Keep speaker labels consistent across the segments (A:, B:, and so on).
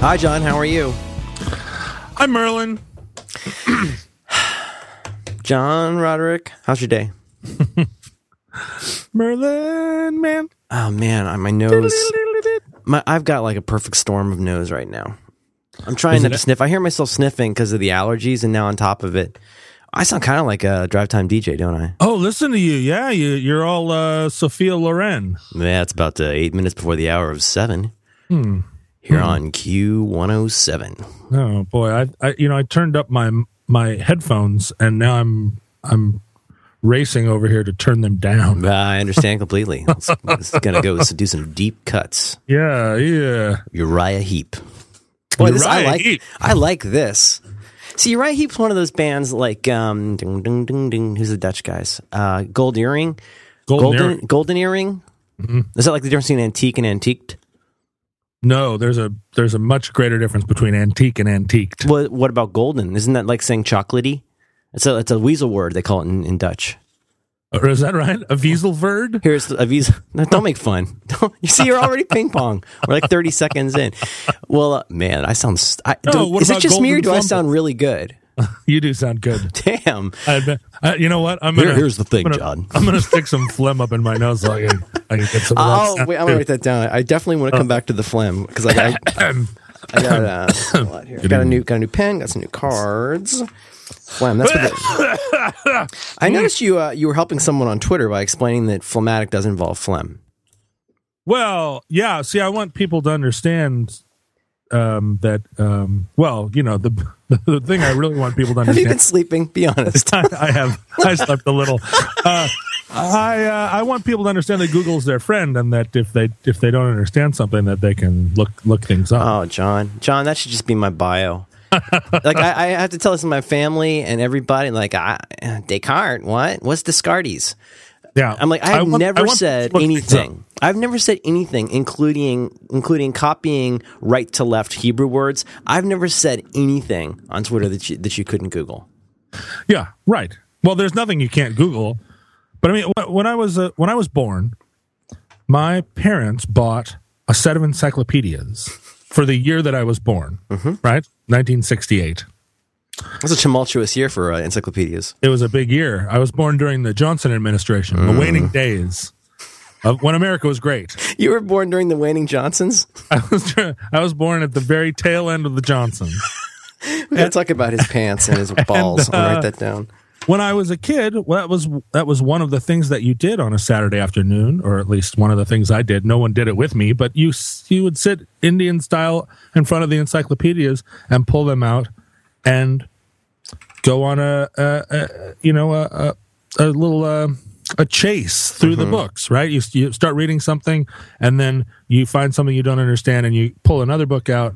A: Hi, John. How are you?
B: I'm Merlin.
A: John Roderick. How's your day?
B: Merlin, man.
A: Oh man, I- my nose. My, I've got like a perfect storm of nose right now. I'm trying
B: Is
A: not
B: it-
A: to sniff. I hear myself sniffing because of the allergies, and now on top of it, I sound kind of like a drive time DJ, don't I?
B: Oh, listen to you. Yeah, you, you're all uh, Sophia Loren.
A: Yeah, it's about uh, eight minutes before the hour of seven. Here on Q107.
B: Oh boy, I, I you know I turned up my my headphones and now I'm I'm racing over here to turn them down.
A: I understand completely. It's, it's gonna go do some deep cuts.
B: Yeah, yeah.
A: Uriah Heep. Boy, this, I like.
B: Heep.
A: I like this. See, Uriah Heep's one of those bands like um, ding, ding, ding, ding. Who's the Dutch guys? Uh, Gold Earring,
B: Golden,
A: Golden
B: Earring.
A: Golden Earring. Is that like the difference between antique and antiqued?
B: No, there's a there's a much greater difference between antique and antiqued.
A: What What about golden? Isn't that like saying chocolatey? It's a it's a weasel word. They call it in, in Dutch.
B: Or is that right? A Wieselverd?
A: Here's the, a visa. No, don't make fun. Don't, you see, you're already ping pong. We're like 30 seconds in. Well, uh, man, I sound. I,
B: No,
A: do- is it just me or do I sound really good?
B: You do sound good.
A: Damn.
B: I, I, you know what? I'm gonna.
A: here's the thing,
B: I'm gonna,
A: John.
B: I'm gonna stick some phlegm up in my nose so I can, I can get some.
A: Oh, wait, I'm gonna write that down. I definitely want to come back to the phlegm because I, I, I got uh, a lot here. Got a new got a new pen. Got some new cards. Phlegm. That's what the, I noticed you uh, you were helping someone on Twitter by explaining that phlegmatic does involve phlegm.
B: Well, yeah. See, I want people to understand um, that. Um, well, you know, the the thing I really want people to
A: Have you been sleeping? Be honest.
B: I have. I slept a little. Uh, I uh, I want people to understand that Google's their friend, and that if they if they don't understand something, that they can look look things up.
A: Oh, John, John, that should just be my bio. like I, I have to tell this to my family and everybody. Like I, Descartes, what? What's Descartes?
B: Yeah,
A: I'm like, I have
B: want-
A: never
B: I
A: said
B: look things up.
A: anything. I've never said anything, including including copying right to left Hebrew words. I've never said anything on Twitter that you, that you couldn't Google.
B: Yeah, right. Well, there's nothing you can't Google. But I mean, when I was uh, when I was born, my parents bought a set of encyclopedias for the year that I was born. Right, 1968.
A: It's a tumultuous year for uh, encyclopedias.
B: It was a big year. I was born during the Johnson administration, the waning days of when America was great.
A: You were born during the waning Johnsons.
B: I was I was born at the very tail end of the Johnson.
A: We gotta talk about his pants and his balls. I'll
B: uh,
A: write that down.
B: when I was a kid, well, that was that was one of the things that you did on a Saturday afternoon, or at least one of the things I did. No one did it with me, but you you would sit Indian style in front of the encyclopedias and pull them out and go on a, a, a you know a, a, a little uh, a chase through the books. Right, you, you start reading something and then you find something you don't understand, and you pull another book out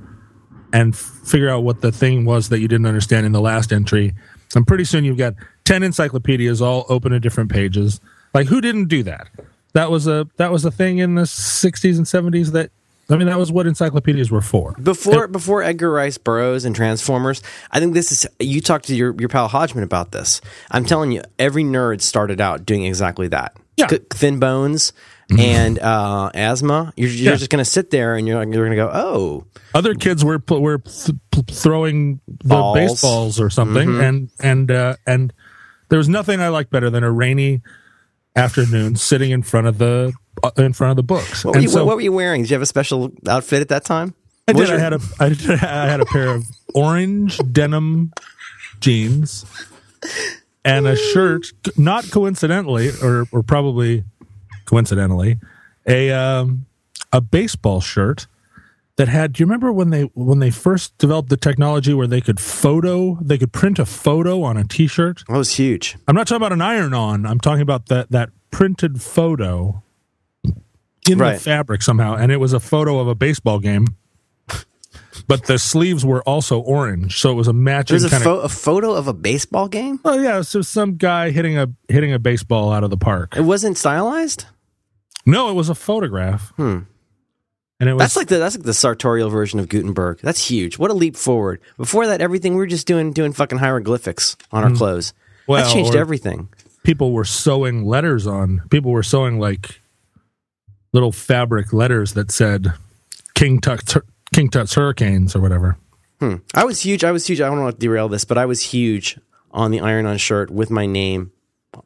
B: and f- figure out what the thing was that you didn't understand in the last entry. And pretty soon you've got 10 encyclopedias all open at different pages. Like who didn't do that? That was a that was a thing in the 60s and 70s that I mean that was what encyclopedias were for.
A: Before before Edgar Rice Burroughs and Transformers, I think this is you talked to your, your pal Hodgman about this. I'm telling you, every nerd started out doing exactly that.
B: Yeah.
A: C- thin bones and uh, asthma. You're, you're
B: Yeah.
A: just going to sit there and you're like, you're going to go, oh,
B: Other kids were pl- were th- pl- throwing the
A: Balls.
B: baseballs or something and and uh, and there was nothing I liked better than a rainy afternoon sitting in front of the in front of the books.
A: what were, you,
B: so-
A: what were you wearing? Did you have a special outfit at that time?
B: I did. I had a I, did, I had a pair of orange denim jeans and a shirt. Not coincidentally, or or probably coincidentally, a um, a baseball shirt that had. Do you remember when they when they first developed the technology where they could photo, they could print a photo on a T-shirt?
A: That was huge.
B: I'm not talking about an iron-on. I'm talking about that that printed photo in
A: Right.
B: the fabric somehow, and it was a photo of a baseball game. But the sleeves were also orange, so it was a matching
A: There's a, pho- a photo of a baseball game.
B: Oh yeah, so some guy hitting a hitting a baseball out of the park.
A: It wasn't stylized.
B: No, it was a photograph.
A: Hmm.
B: And it was
A: That's like the that's like the sartorial version of Gutenberg. That's huge. What a leap forward. Before that, everything we were just doing doing fucking hieroglyphics on our clothes. that
B: Hmm. Well,
A: changed everything.
B: people were sewing letters on. People were sewing like little fabric letters that said King Tut King Tut's Hurricanes or whatever.
A: Hmm. I was huge. I was huge. I don't want to derail this, but I was huge on the iron on shirt with my name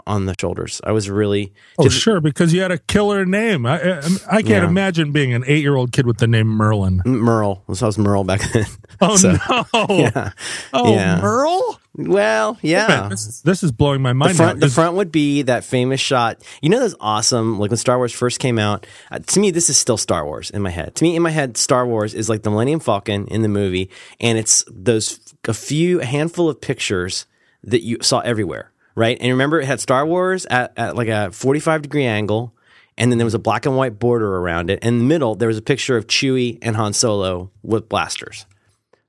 A: on the shoulders. I was really
B: oh sure because you had a killer name. I I, I can't yeah. imagine being an eight year old kid with the name Merlin.
A: Merle. So I was Merle back then.
B: Oh so, no!
A: Yeah.
B: Oh yeah. Merle.
A: Well, yeah.
B: This is, this is blowing my mind.
A: The front, the front, would be that famous shot. You know, those awesome. Like when Star Wars first came out. Uh, to me, this is still Star Wars in my head. To me, in my head, Star Wars is like the Millennium Falcon in the movie, and it's those a few a handful of pictures that you saw everywhere right? And remember, it had Star Wars at, at like a 45 degree angle, and then there was a black and white border around it. And in the middle, there was a picture of Chewie and Han Solo with blasters.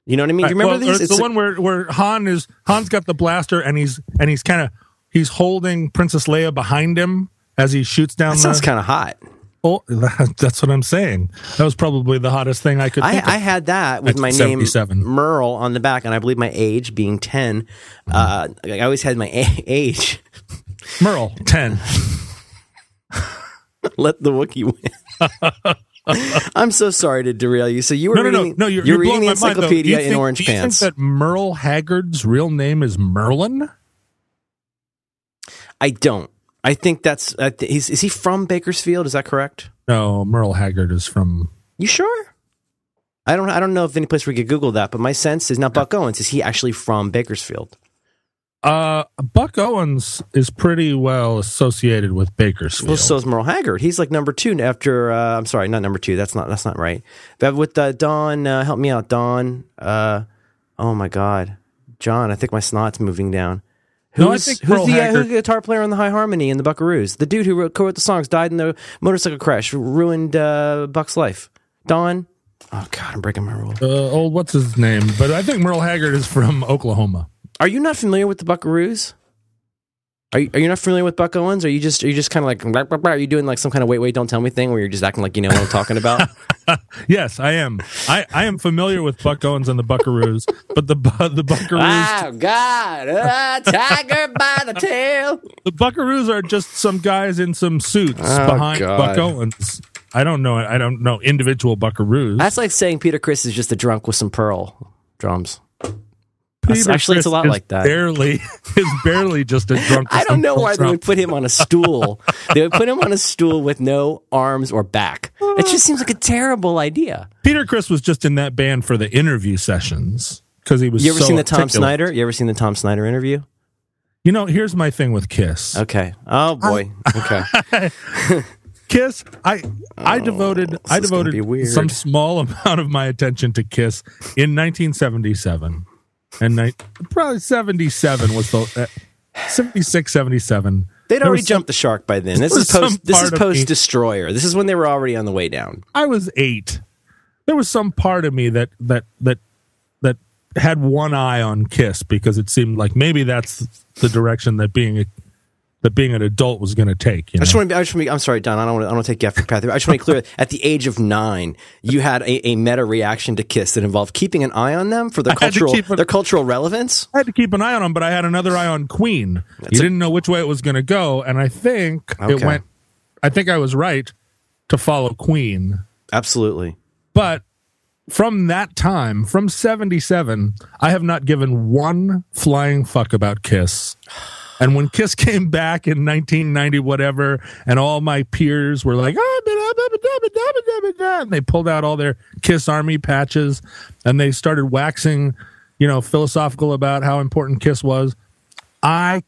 A: You know what I mean? Do you remember
B: well,
A: these?
B: It's, the one where where Han is Han's got the blaster and he's and he's kind of he's holding Princess Leia behind him as he shoots down.
A: That sounds kind of hot.
B: Oh, that's what I'm saying. That was probably the hottest thing I could. I,
A: I had that with my name Merle on the back, and I believe my age being ten. Uh, I always had my a- age.
B: Merle ten.
A: Let the Wookiee win. I'm so sorry to derail you. So you were
B: no, no,
A: reading,
B: no, no, you're,
A: you're,
B: you're
A: reading the encyclopedia
B: think,
A: in orange
B: do
A: you pants.
B: Think that Merle Haggard's real name is Merlin?
A: I don't. I think that's uh, he's is he from Bakersfield? Is that correct?
B: No, Merle Haggard is from.
A: You sure? I don't. I don't know if any place where we could Google that, but my sense is not Buck Owens. Is he actually from Bakersfield?
B: Uh, Buck Owens is pretty well associated with Bakersfield.
A: Well, so is Merle Haggard. He's like number two after. Uh, I'm sorry, not number two. That's not. That's not right. But with uh, Don, uh, help me out, Don. Uh, oh my God, John. I think my snot's moving down. Who's, no, I think who's the, uh, who's the guitar player on the High Harmony in the Buckaroos? The dude who wrote, co-wrote the songs died in the motorcycle crash, ruined uh, Buck's life. Don. Oh God, I'm breaking my rule.
B: Uh, old, what's his name? But I think Merle Haggard is from Oklahoma.
A: Are you not familiar with the Buckaroos? Are you, are you not familiar with Buck Owens? Are you just are you just kind of like are you doing like some kind of wait wait don't tell me thing where you're just acting like you know what I'm talking about?
B: yes, I am. I, I am familiar with Buck Owens and the Buckaroos, but the the Buckaroos.
A: Oh God, a tiger by the tail.
B: The Buckaroos are just some guys in some suits oh, behind God. Buck Owens. I don't know. I don't know individual Buckaroos.
A: That's like saying Peter Criss is just a drunk with some pearl drums. Peter actually, it's a lot like that.
B: Barely is barely just a drunk.
A: I don't know why Trump. they would put him on a stool. they would put him on a stool with no arms or back. It just seems like a terrible idea.
B: Peter Criss was just in that band for the interview sessions because he was.
A: You ever
B: so
A: seen the Tom
B: articulate.
A: Snyder? You ever seen the Tom Snyder interview?
B: You know, here's my thing with Kiss.
A: Okay. Oh boy. okay.
B: Kiss, I I oh, devoted I devoted some small amount of my attention to Kiss in 1977 and probably 77 was the uh, 76 77
A: They'd already jumped the shark by then. This is post. This is post destroyer. This is when they were already on the way down.
B: I was eight. There was some part of me that that that that had one eye on Kiss because it seemed like maybe that's the direction that being a that being an adult was going to take. You know?
A: I just want to. I just want to. I'm sorry, Don. I don't want to. I don't want to take you off your path. I just want to be clear. At the age of nine, you had a, a, meta reaction to Kiss that involved keeping an eye on them for their cultural an, their cultural relevance.
B: I had to keep an eye on them, but I had another eye on Queen. That's you a, didn't know which way it was going to go, and I think okay. it went. I think I was right to follow Queen.
A: Absolutely.
B: But from that time, from 77, I have not given one flying fuck about Kiss. And when Kiss came back in 1990, whatever, and all my peers were like, and they pulled out all their Kiss Army patches and they started waxing, you know, philosophical about how important Kiss was. I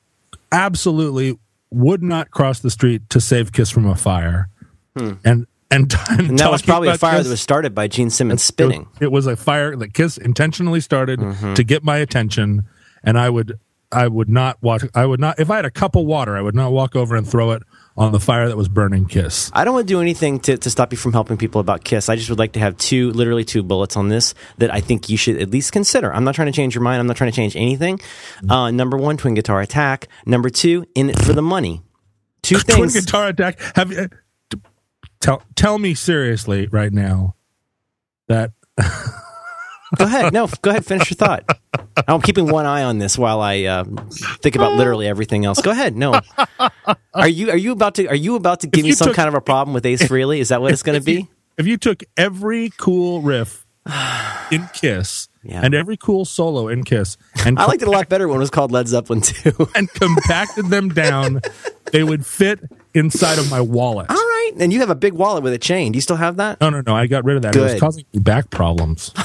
B: absolutely would not cross the street to save Kiss from a fire. Hmm. And and,
A: and, and that was probably a fire Kiss, that was started by Gene Simmons spinning.
B: It, it was a fire that Kiss intentionally started mm-hmm. to get my attention, and I would I would not walk. I would not if I had a cup of water. I would not walk over and throw it on the fire that was burning Kiss.
A: I don't want to do anything to, to stop you from helping people about Kiss. I just would like to have two, literally two bullets on this that I think you should at least consider. I'm not trying to change your mind. I'm not trying to change anything. Uh, number one, Twin Guitar Attack. Number two, In It for the Money. Two things.
B: Twin Guitar Attack. Have you, tell tell me seriously right now that.
A: go ahead. No, go ahead. Finish your thought. I'm keeping one eye on this while I uh, think about literally everything else. Go ahead. No, are you are you about to are you about to give me some took, kind of a problem with Ace Frehley? Is that what it's going to be?
B: You, if you took every cool riff in Kiss
A: Yeah.
B: and every cool solo in Kiss and
A: I liked it a lot better when it was called Led Zeppelin too.
B: and compacted them down. They would fit inside of my wallet.
A: All right, and you have a big wallet with a chain. Do you still have that?
B: No, no, no. I got rid of that. It was causing me back problems.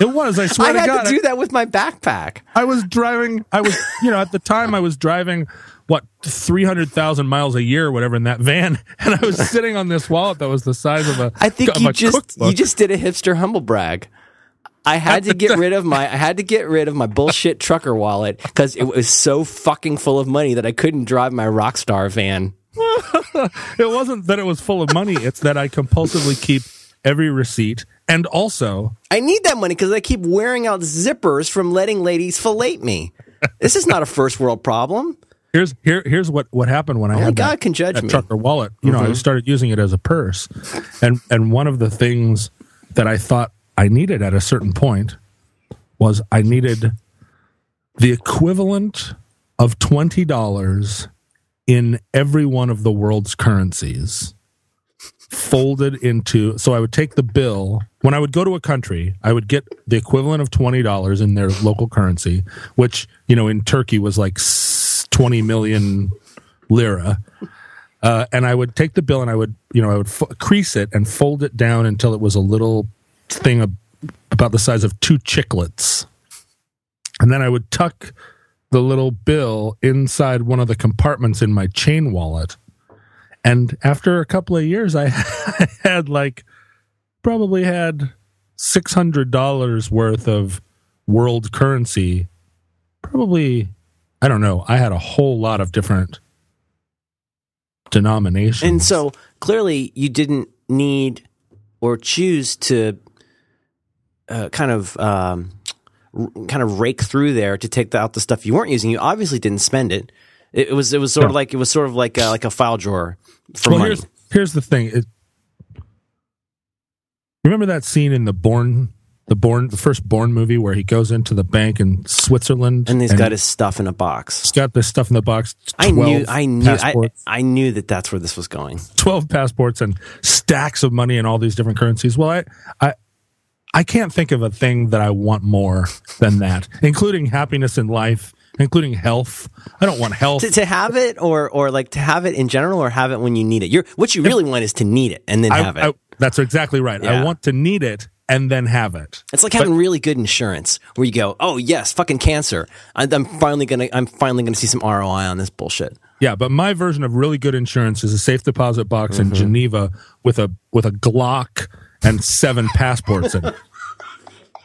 B: it was. I swear
A: I
B: to
A: had
B: God.
A: to do that with my backpack.
B: I was driving. I was, you know, at the time I was driving what three hundred thousand miles a year, or whatever, in that van, and I was sitting on this wallet that was the size of a.
A: I think you just
B: cookbook.
A: you just did a hipster humble brag. I had to get rid of my I had to get rid of my bullshit trucker wallet because it was so fucking full of money that I couldn't drive my Rockstar van.
B: It wasn't that it was full of money; it's that I compulsively keep every receipt, and also
A: I need that money because I keep wearing out zippers from letting ladies fillet me. This is not a first world problem.
B: here's here here's what what happened when I oh
A: Only
B: had
A: God
B: that,
A: can judge
B: that
A: me.
B: trucker wallet. You know, I mm-hmm. started using it as a purse, and and one of the things that I thought I needed at a certain point was I needed the equivalent of twenty dollars in every one of the world's currencies folded into so i would take the bill when i would go to a country i would get the equivalent of $20 in their local currency which you know in turkey was like 20 million lira. Uh, and i would take the bill and i would you know i would f- crease it and fold it down until it was a little thing of, about the size of two chiclets. And then i would tuck the little bill inside one of the compartments in my chain wallet. And after a couple of years i had like probably had $600 worth of world currency probably i don't know i had a whole lot of different denominations
A: And so clearly you didn't need or choose to uh, kind of um, r- kind of rake through there to take out the stuff you weren't using. You obviously didn't spend it. It, it was it was sort of like it was sort of like a, like a file drawer for
B: well,
A: money.
B: here's here's the thing. It, remember that scene in the Bourne, the Bourne, the first Bourne movie where he goes into the bank in Switzerland
A: And he's got his stuff in a box.
B: he's got this stuff in the box.
A: I knew, I knew, I, I knew that that's where this was going.
B: twelve passports and stacks of money in all these different currencies. Well, I, I, I can't think of a thing that I want more than that, including happiness in life, including health. I don't want health.
A: To, to have it, or or like to have it in general, or have it when you need it. You're what you really want is to need it and then
B: I-
A: have it.
B: I- that's exactly right.
A: Yeah.
B: I want to need it and then have it.
A: It's like having really good insurance, where you go, "Oh yes, fucking cancer. I, I'm finally gonna, I'm finally gonna see some ROI on this bullshit."
B: Yeah, but my version of really good insurance is a safe deposit box
A: Mm-hmm.
B: in Geneva with a with a Glock and seven passports in it.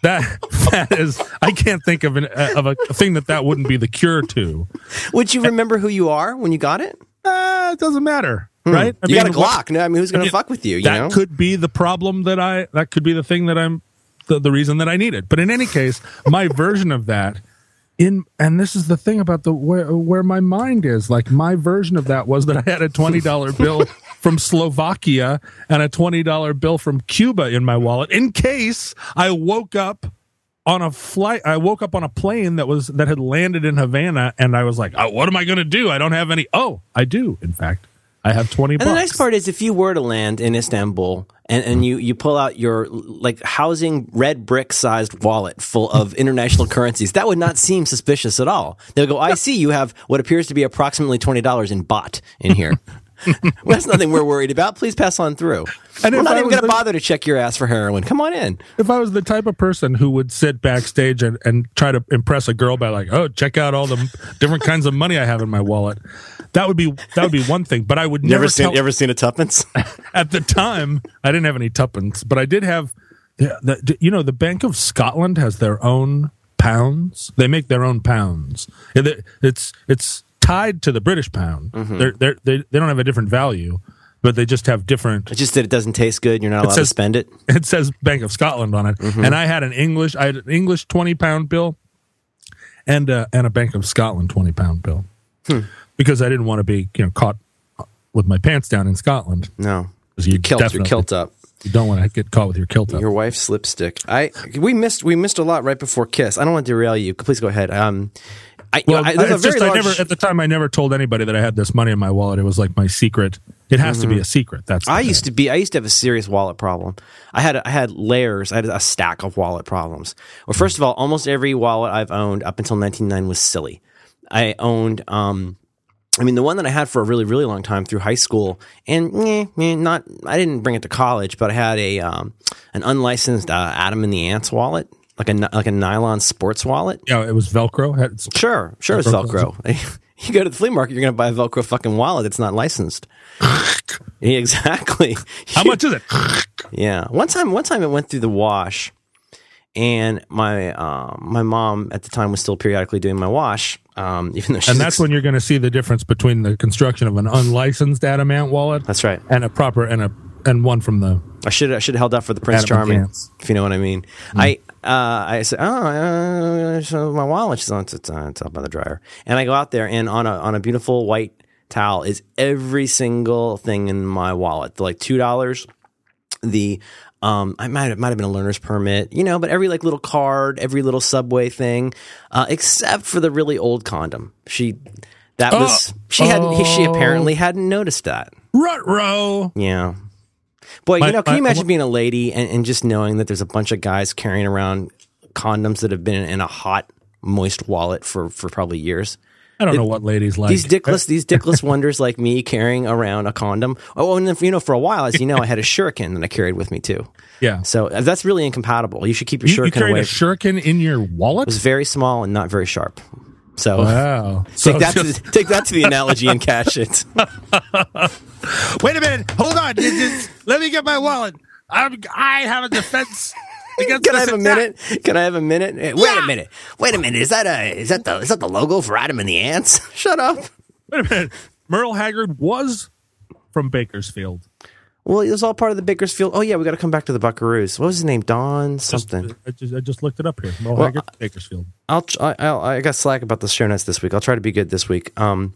B: That that is, I can't think of an of a thing that that wouldn't be the cure to.
A: Would you remember who you are when you got it?
B: Uh, it doesn't matter, right? I
A: Hmm. you got a
B: mean, what-
A: Glock. No, I mean, who's gonna
B: mean,
A: fuck with you? You
B: that
A: know,
B: could be the problem that I. That could be the thing that I'm. The, the reason that I need it. But in any case, my version of that. In and this is the thing about the where where my mind is. Like my version of that was that I had a twenty dollar bill from Slovakia and a twenty dollar bill from Cuba in my wallet in case I woke up on a flight. I woke up on a plane that was that had landed in Havana, and I was like, oh, "What am I going to do? I don't have any." Oh, I do. In fact, I have twenty.
A: And the nice part is, if you were to land in Istanbul and, and you, you pull out your like housing red brick sized wallet full of international currencies, that would not seem suspicious at all. They'll go, I see you have what appears to be approximately $20 in bot in here. well, that's nothing we're worried about. Please pass on through.
B: And
A: we're not even going to bother to check your ass for heroin. Come on in.
B: if I was the type of person who would sit backstage and, and try to impress a girl by like, oh, check out all the different kinds of money I have in my wallet, that would be that would be one thing. But I would never, tell,
A: ever seen a tuppence?
B: at the time I didn't have any tuppence, but I did have. The, the, you know, the Bank of Scotland has their own pounds. They make their own pounds. It's it's tied to the British pound.
A: Mm-hmm.
B: They're, they're, they they don't have a different value, but they just have different
A: it's just that it doesn't taste good. You're not allowed to
B: says-
A: spend it.
B: it says Bank of Scotland on it,
A: Mm-hmm.
B: and I had an English, I had an English twenty pound bill, and uh, and a Bank of Scotland twenty pound bill,
A: Hmm.
B: Because I didn't want to be you know caught with my pants down in Scotland.
A: No.
B: you
A: Kilt, you're kilt up.
B: You don't want to get caught with your kilt up.
A: Your wife's lipstick. I we missed we missed a lot right before Kiss. I don't want to derail you. Please go ahead. Um, I,
B: well,
A: I, there's a
B: it's just I never at the time I never told anybody that I had this money in my wallet. It was like my secret It has to be a secret. That's
A: Mm-hmm. I
B: thing.
A: used to be. I used to have a serious wallet problem. I had. I had layers. I had a stack of wallet problems. Well, first of all, almost every wallet I've owned up until 1999 was silly. I owned. Um, I mean, the one that I had for a really, really long time through high school, and eh, eh, not. I didn't bring it to college, but I had a um, an unlicensed uh, Adam and the Ants wallet, like a like a nylon sports wallet.
B: Yeah, it was Velcro.
A: Sure, sure, it's
B: Velcro
A: Velcro. you go to the flea market, you're going to buy a Velcro fucking wallet that's not licensed. exactly.
B: How much is it?
A: Yeah. One time, one time it went through the wash, and my um, my mom at the time was still periodically doing my wash. Um, even though
B: And that's when you're going to see the difference between the construction of an unlicensed Adam Ant wallet
A: that's right.
B: and a proper and a and one from the
A: I should I should have held out for the Prince
B: Adam
A: Charming, if you know what I mean. I uh, I said, oh, uh, my wallet. She's on it's, it's, uh, it's the dryer, and I go out there, and on a on a beautiful white towel is every single thing in my wallet. Like two dollars, the um, I might have, might have been a learner's permit, you know, but every like little card, every little subway thing, uh, except for the really old condom. She that was she hadn't she apparently hadn't noticed that.
B: rut row.
A: Yeah. Boy,
B: My-
A: you know, can you
B: my-
A: imagine being a lady and, and just knowing that there's a bunch of guys carrying around condoms that have been in a hot, moist wallet for, for probably years?
B: I don't know what ladies like.
A: These dickless, these dickless wonders like me carrying around a condom. Oh, and then, you know, for a while, as you know, I had a shuriken that I carried with me too.
B: yeah.
A: So uh, that's really incompatible. You should keep your
B: You, you
A: shuriken
B: carried
A: away.
B: a shuriken in your wallet?
A: it was very small and not very sharp. So
B: wow. So
A: take that
B: just-
A: to take that to the analogy and cash it.
B: wait a minute. Hold on. Just- let me get my wallet. I'm, I have a defense
A: Can I have a
B: attack.
A: minute? Can I have a minute? Eh, Wait a minute. Wait a minute. Is that a is that the is that the logo for Adam and the Ants? Shut up.
B: Wait a minute. Merle Haggard was from Bakersfield.
A: Well, it was all part of the Bakersfield. Oh yeah, we got to come back to the Buckaroos. What was his name? Don something.
B: I just, I just looked it up here. Merle
A: Well,
B: Haggard, Bakersfield.
A: I'll I, I'll, I got slack about the show notes this week. I'll try to be good this week. Um,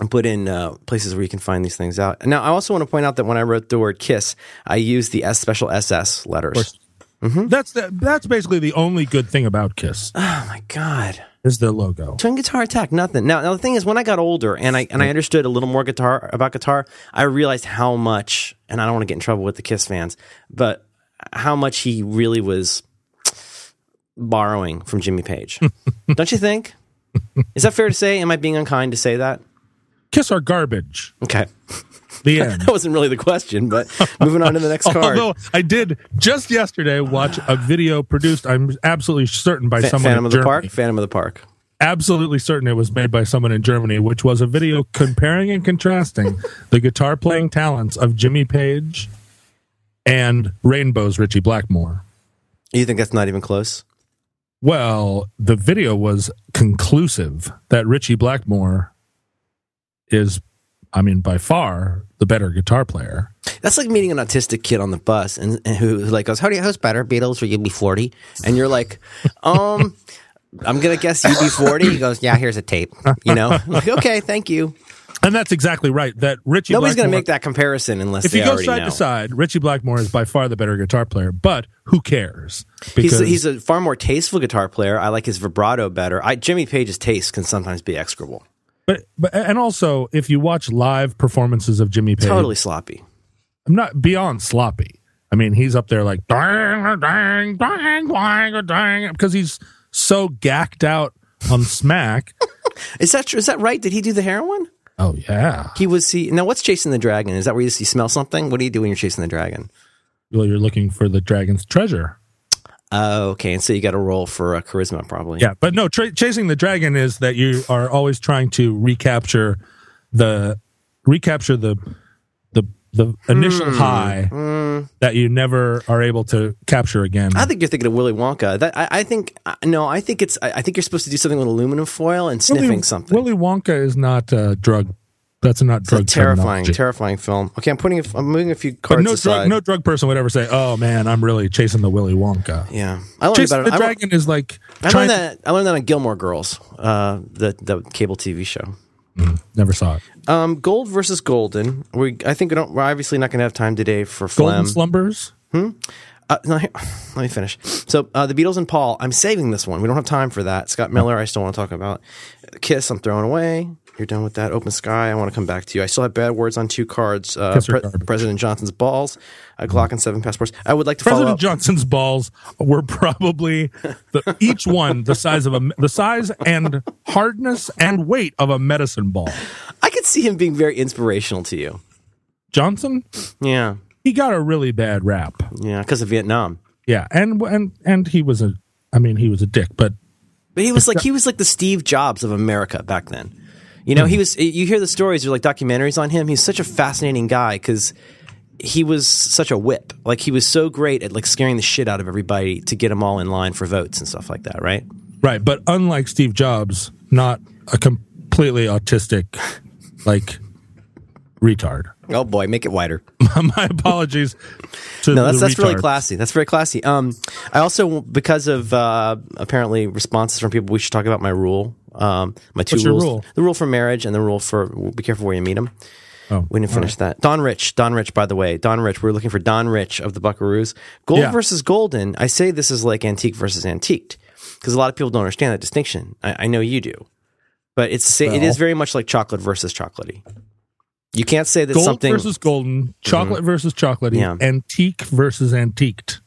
A: and put in uh, places where you can find these things out. Now, I also want to point out that when I wrote the word kiss, I used the S special SS letters. Mm-hmm.
B: That's the, that's basically the only good thing about Kiss
A: Oh my god.
B: is their logo.
A: Twin guitar attack, nothing. Now, now the thing is, when I got older and I and I understood a little more guitar about guitar, I realized how much. And I don't want to get in trouble with the Kiss fans, but how much he really was borrowing from Jimmy Page. don't you think? Is that fair to say? Am I being unkind to say that?
B: Kiss are garbage.
A: Okay,
B: The end.
A: that wasn't really the question, but moving on to the next card.
B: Although I did just yesterday watch a video produced, I'm absolutely certain by
A: Fa-
B: someone
A: Phantom
B: in
A: of the
B: Germany.
A: Park. Phantom of the Park.
B: Absolutely certain it was made by someone in Germany, which was a video comparing and contrasting the guitar playing talents of Jimmy Page and Rainbow's Ritchie Blackmore.
A: You think that's not even close?
B: Well, the video was conclusive that Ritchie Blackmore is, I mean, by far the better guitar player.
A: That's like meeting an autistic kid on the bus and, and who, like goes, "How do you host better, Beatles or UB40?" And you're like, "Um, I'm gonna guess UB40." He goes, "Yeah, here's a tape." You know, I'm like okay, thank you.
B: And that's exactly right. That Richie
A: Nobody's gonna make that comparison unless
B: If
A: they
B: you go side
A: know.
B: to side, Ritchie Blackmore is by far the better guitar player, but who cares?
A: He's a, he's a far more tasteful guitar player. I like his vibrato better. I, Jimmy Page's taste can sometimes be execrable,
B: but, but and also if you watch live performances of Jimmy Page,
A: totally sloppy.
B: I'm not beyond sloppy. I mean, he's up there like dang, dang, dang, dang, dang, because he's so gacked out on smack.
A: Is that true? Is that right? Did he do the heroin?
B: oh yeah.
A: He was he now. What's chasing the dragon? Is that where you, you smell something? What do you do when you're chasing the dragon?
B: Well, you're looking for the dragon's treasure.
A: Oh, okay. And so you got to roll for uh, charisma, probably.
B: Yeah, but no, tra- chasing the dragon is that you are always trying to recapture the recapture the the the initial
A: Hmm.
B: high that you never are able to capture again.
A: I think you're thinking of Willy Wonka. That I, I think uh, no, I think it's I, I think you're supposed to do something with aluminum foil and sniffing
B: Willy,
A: something.
B: Willy Wonka is not a drug. That's not
A: it's a
B: drug.
A: terrifying, terrifying film. Okay, I'm putting a, I'm moving a few cards.
B: But no
A: aside.
B: drug, no drug person would ever say, "Oh man, I'm really chasing the Willy Wonka."
A: yeah, I learned
B: Chasing
A: about
B: the
A: it. I, learned-
B: dragon is like
A: I learned that I learned that on Gilmore Girls, uh, the the cable TV show.
B: never saw it.
A: Um, Gold versus Golden. We I think we don't. We're obviously not going to have time today for
B: Golden
A: phlegm.
B: slumbers.
A: Uh, no, here- let me finish. So, uh, the Beatles and Paul. I'm saving this one. We don't have time for that. Scott Miller. I still want to talk about. Kiss. I'm throwing away. You're done with that. Open Sky. I want to come back to you. I still have bad words on two cards. Uh, Pre- President Johnson's balls, a Glock, and seven passports. I would like to follow
B: President. Johnson's balls were probably the, each one the size of a the size and hardness and weight of a medicine ball.
A: I could see him being very inspirational to you.
B: Johnson,
A: Yeah,
B: he got a really bad rap.
A: yeah, because of Vietnam.
B: Yeah, and and and he was a I mean he was a dick, but
A: But he was like he was like the Steve Jobs of America back then. You know, he hmm. was. You hear the stories. There's like documentaries on him. He's such a fascinating guy because he was such a whip. Like he was so great at like scaring the shit out of everybody to get them all in line for votes and stuff like that. Right?
B: right, but unlike Steve Jobs, not a completely autistic like retard.
A: Oh boy, make it wider.
B: My apologies to
A: No, that's that's really classy. That's very classy. Um, I also because of uh, apparently responses from people, we should talk about my rule. Um, my two
B: What's
A: rules:
B: rule?
A: the rule for marriage and the rule for be careful where you meet them.
B: Oh,
A: We didn't finish that. Don Rich, Don Rich, by the way, Don Rich. We're looking for Don Rich of the Buckaroos. Gold
B: Yeah.
A: versus golden. I say this is like antique versus antiqued because a lot of people don't understand that distinction. I, I know you do, but it's same, it
B: Well.
A: is very much like chocolate versus chocolatey. You can't say that
B: gold
A: something
B: versus golden, chocolate versus chocolatey,
A: Yeah.
B: antique versus antiqued.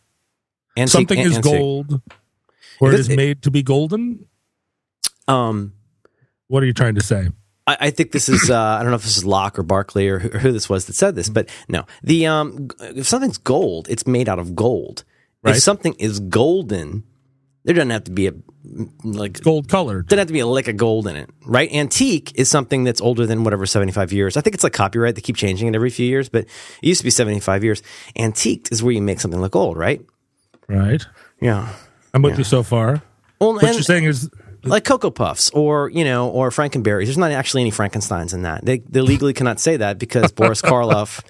A: antique,
B: Something
A: an-
B: is
A: antique.
B: gold, or
A: If it's-
B: is made to be golden.
A: Um,
B: What are you trying to say?
A: I, I think this is uh, I don't know if this is Locke or Berkeley or who, or who this was that said this, but no. The um, if something's gold, it's made out of gold.
B: Right.
A: If something is golden, there doesn't have to be a like
B: Gold colored.
A: doesn't have to be a lick of gold in it, right? Antique is something that's older than whatever seventy five years. I think it's like copyright; they keep changing it every few years, but it used to be seventy five years. Antique is where you make something look old, right?
B: Right.
A: Yeah.
B: I'm with you so far.
A: Well,
B: What
A: and-
B: you're saying is
A: like Cocoa Puffs or you know or Frankenberries. There's not actually any Frankenstein's in that. They they legally cannot say that because Boris Karloff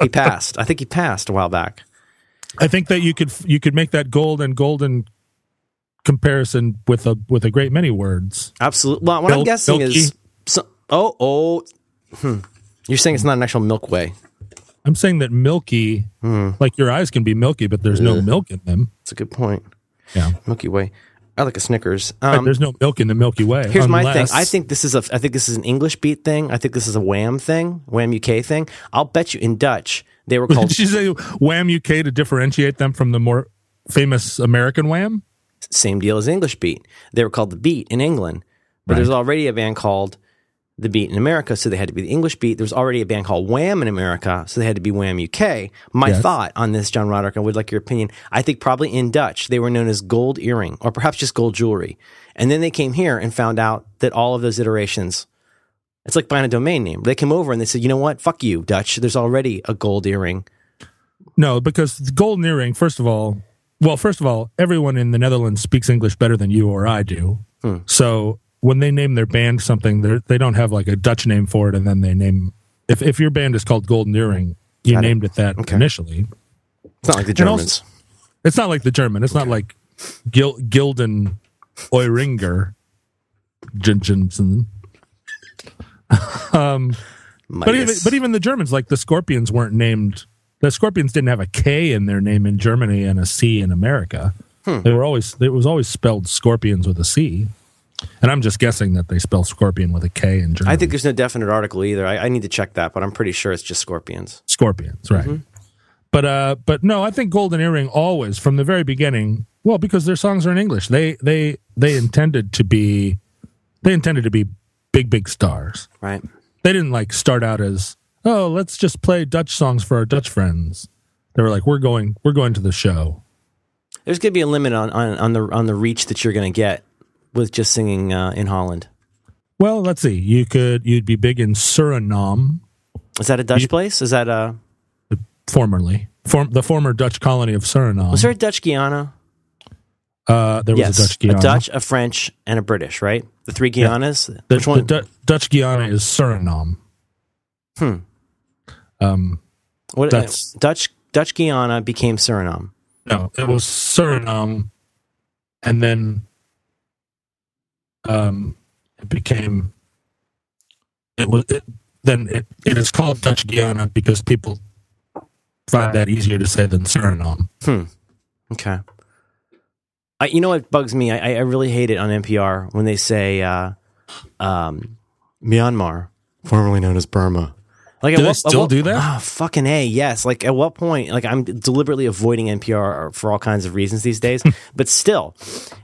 A: he passed. I think he passed a while back.
B: I think that you could you could make that gold and golden comparison with a with a great many words.
A: Absolutely. Well, what I'm guessing
B: milky.
A: is so, oh oh. Hmm. You're saying it's not an actual Milkway.
B: I'm saying that milky,
A: Hmm.
B: like your eyes can be milky, but there's no milk in them.
A: That's a good point.
B: Yeah,
A: Milky Way. I like a Snickers.
B: Right,
A: Um,
B: there's no milk in the Milky Way.
A: Here's my thing. I think this is a. I think this is an English beat thing. I think this is a Wham thing, Wham UK thing. I'll bet you in Dutch they were called
B: Did you say Wham UK to differentiate them from the more famous American Wham?
A: Same deal as English beat. They were called the Beat in England, but there's already a band called the Beat in America, so they had to be the English Beat. There was already a band called Wham in America, so they had to be Wham UK. My
B: Yes.
A: thought on this, John Roderick, I would like your opinion. I think probably in Dutch they were known as gold earring, or perhaps just gold jewelry, and then they came here and found out that all of those iterations. It's like buying a domain name. They came over and they said, "You know what? Fuck you, Dutch. There's already a gold earring."
B: No, because the golden earring, first of all, well, first of all, everyone in the Netherlands speaks English better than you or I do.
A: Hmm.
B: So when they name their band something, they don't have like a Dutch name for it, and then they name. If if your band is called Golden Earring, you
A: Got
B: named it that
A: Okay.
B: initially.
A: It's not like the
B: And also-
A: Germans.
B: It's not like the German. It's not like Gil, Gilden Euringer Jensen. um, but even but even the Germans, like the Scorpions, weren't named. The Scorpions didn't have a K in their name in Germany and a C in America.
A: Hmm.
B: They were always it was always spelled Scorpions with a C. And I'm just guessing that they spell Scorpion with a K in Germany.
A: I think there's no definite article either. I, I need to check that, but I'm pretty sure it's just scorpions.
B: Scorpions, right?
A: Mm-hmm.
B: But uh, but no, I think Golden Earring always from the very beginning. Well, because their songs are in English, they they they intended to be they intended to be big big stars.
A: Right.
B: They didn't like start out as oh let's just play Dutch songs for our Dutch friends. They were like we're going we're going to the show.
A: There's going to be a limit on, on, on the on the reach that you're going to get with just singing uh, in Holland.
B: Well, let's see. You could you'd be big in Suriname
A: Is that a Dutch place? Is that a
B: formerly. Form, the former Dutch colony of Suriname.
A: was there a Dutch Guiana?
B: uh, there was
A: yes,
B: a Dutch Guiana.
A: a Dutch, a French, and a British. Right, the three Guianas.
B: The,
A: Which one?
B: the Du- Dutch Guiana is Suriname.
A: Hmm.
B: Um,
A: what,
B: that's-
A: Dutch Dutch Guiana became Suriname.
B: no, it was Suriname, and then um, it became it was it, then it, it is called Dutch Guiana because people find that easier to say than Suriname. Hmm.
A: Okay. I, you know what bugs me? I, I really hate it on NPR when they say, uh, um, Myanmar, formerly known as Burma.
B: Like, do they what, still what, do that?
A: Oh, fucking a yes. Like, at what point? Like, I'm deliberately avoiding NPR for all kinds of reasons these days. but still,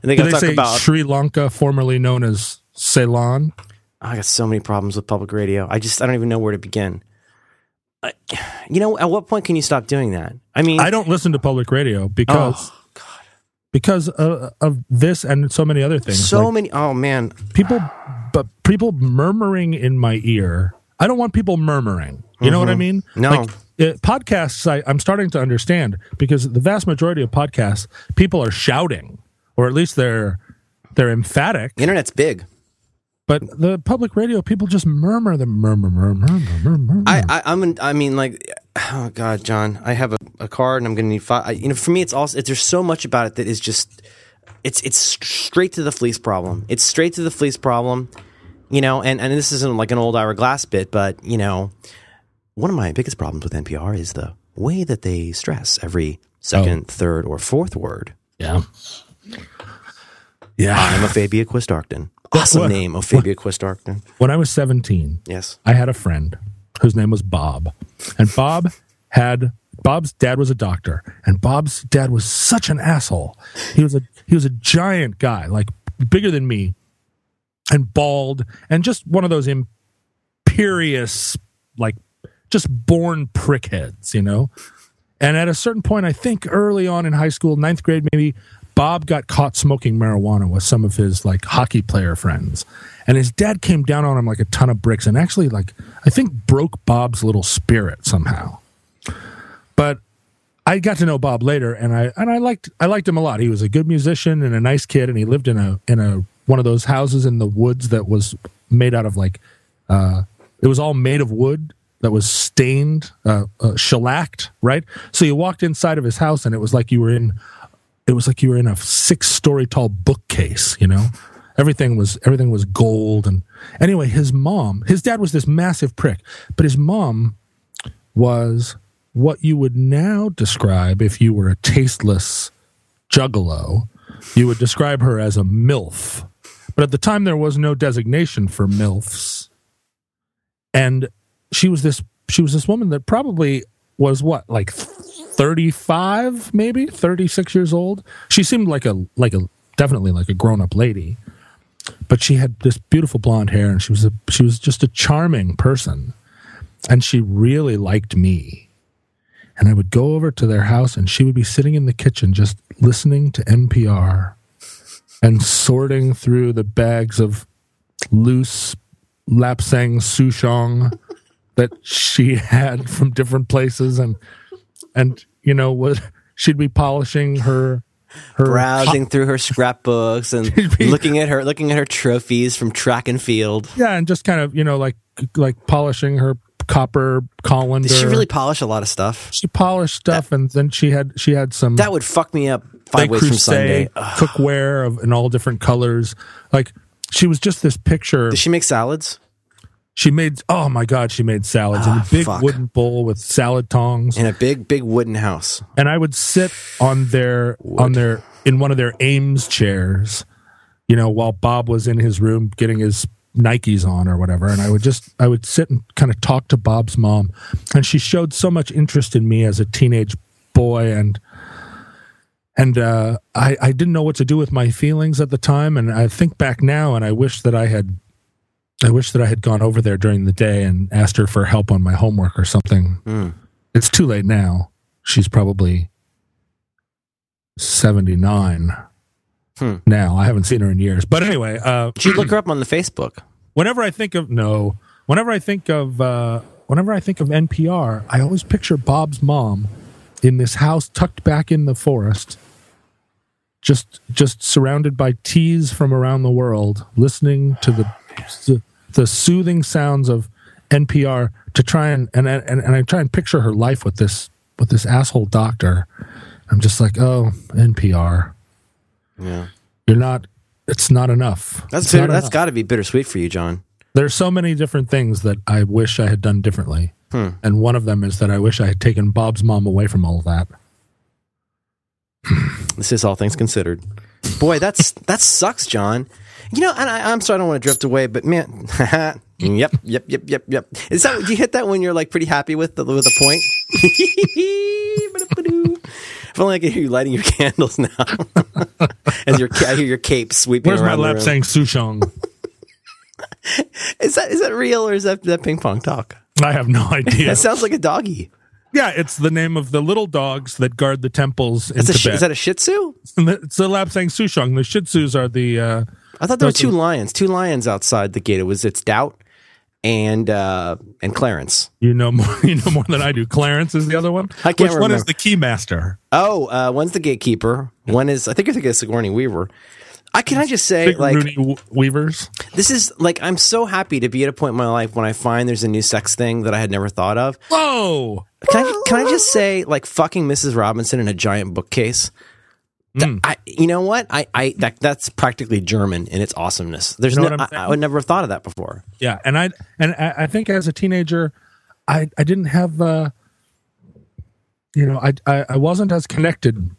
B: and they, do they talk say about Sri Lanka, formerly known as Ceylon. Oh,
A: I got so many problems with public radio. I just I don't even know where to begin. Uh, you know, at what point can you stop doing that? I mean,
B: I don't listen to public radio because. Oh, because of, of, this and so many other things.
A: So like many. Oh man,
B: people, but people murmuring in my ear I don't want people murmuring. You mm-hmm. know what I mm-hmm. mean?
A: No.
B: Like, it, podcasts, I, I'm starting to understand because the vast majority of podcasts, people are shouting, or at least they're they're emphatic.
A: The internet's big.
B: But the public radio, people just murmur, the murmur, murmur, murmur, murmur.
A: I, I, I'm, an, I mean, like, oh God, John, I have a, a card and I'm going to need five. I, you know, for me, it's also, there's so much about it that is just, it's, it's straight to the fleece problem. It's straight to the fleece problem you know, and, and this isn't like an old Ira Glass bit, but, you know, one of my biggest problems with NPR is the way that they stress every second, oh. third, or fourth word.
B: Yeah. Yeah.
A: I'm Ofeibea Quist-Arcton. Awesome what, name, Ofeibea Quist-Arcton.
B: When I was 17,
A: yes,
B: I had a friend whose name was Bob. And Bob had Bob's dad was a doctor, and Bob's dad was such an asshole. He was a he was a giant guy, like bigger than me, and bald and just one of those imperious, like just born prickheads, you know? And at a certain point, I think early on in high school, ninth grade maybe, Bob got caught smoking marijuana with some of his like hockey player friends. And his dad came down on him like a ton of bricks and actually like I think broke Bob's little spirit somehow. But I got to know Bob later and I and I liked I liked him a lot. He was a good musician and a nice kid and he lived in a in a one of those houses in the woods that was made out of like uh, it was all made of wood that was stained uh, uh, shellacked right? So you walked inside of his house and it was like you were in it was like you were in a six story tall bookcase you know? Everything was everything was gold and anyway his mom his dad was this massive prick but his mom was what you would now describe if you were a tasteless juggalo you would describe her as a milf but at the time, there was no designation for MILFs. And she was this she was this woman that probably was what, like 35, maybe 36 years old. She seemed like a like a definitely like a grown up lady. But she had this beautiful blonde hair and she was a she was just a charming person. And she really liked me. And I would go over to their house and she would be sitting in the kitchen just listening to NPR and sorting through the bags of loose lapsang souchong that she had from different places and and you know what she'd be polishing her her
A: browsing through her scrapbooks and be, looking at her looking at her trophies from track and field
B: yeah and just kind of you know like like polishing her copper colander.
A: Did she really polish a lot of stuff?
B: She polished stuff, that, and then she had she had some.
A: That would fuck me up five ways from Sunday.
B: Cookware of in all different colors. Like she was just this picture.
A: Did she make salads?
B: She made oh my god, she made salads in a ah, big fuck. wooden bowl with salad tongs
A: in a big big wooden house.
B: And I would sit on their Wood. on their in one of their Eames chairs, you know, while Bob was in his room getting his Nikes on or whatever. And I would just, I would sit and kind of talk to Bob's mom. And she showed so much interest in me as a teenage boy. And, and uh, I, I didn't know what to do with my feelings at the time. And I think back now and I wish that I had, I wish that I had gone over there during the day and asked her for help on my homework or something. Mm. It's too late now. She's probably 79 Hmm. Now I haven't seen her in years, but anyway, uh,
A: you look her up on the Facebook.
B: Whenever I think of no, whenever I think of uh, whenever I think of NPR, I always picture Bob's mom in this house tucked back in the forest, just just surrounded by teas from around the world, listening to the the, the soothing sounds of NPR to try and, and and and I try and picture her life with this with this asshole doctor. I'm just like, oh, NPR.
A: Yeah.
B: You're not it's not enough.
A: That's bitter, that's got to be bittersweet for you, John.
B: There's so many different things that I wish I had done differently. Hmm. And one of them is that I wish I had taken Bob's mom away from all of that.
A: this is all things considered. Boy, that's that sucks, John. You know, and I, am sorry, I don't want to drift away, but man, yep, yep, yep, yep, yep. Is that do you hit that when you're like pretty happy with the with a point? if only I could hear you lighting your candles now. As your I hear your cape sweeping
B: Where's my lapsang Souchong?
A: Is that is that real or is that that ping pong talk?
B: I have no idea.
A: That sounds like a doggy.
B: Yeah, it's the name of the little dogs that guard the temples in
A: a sh- is that a Shih Tzu?
B: it's the lapsang Souchong. The Shih Tzus are the. Uh,
A: I thought there were two lions, two lions outside the gate. It was it's Doubt and uh and Clarence.
B: you know more. You know more than I do. Clarence is the other one.
A: I can't
B: Which one is the keymaster?
A: Oh, uh, one's the gatekeeper. One is I think you're thinking of Sigourney Weaver. I can I just say
B: Big
A: like
B: Rooney Weavers.
A: this is like I'm so happy to be at a point in my life when I find there's a new sex thing that I had never thought of.
B: Whoa!
A: Can I can I just say like fucking Mrs. Robinson in a giant bookcase?
B: Mm.
A: I, you know what? I, I that that's practically German in its awesomeness. There's
B: You know
A: no,
B: I'm
A: I, I would never have thought of that before.
B: Yeah, and I and I, I think as a teenager, I I didn't have uh, you know I, I I wasn't as connected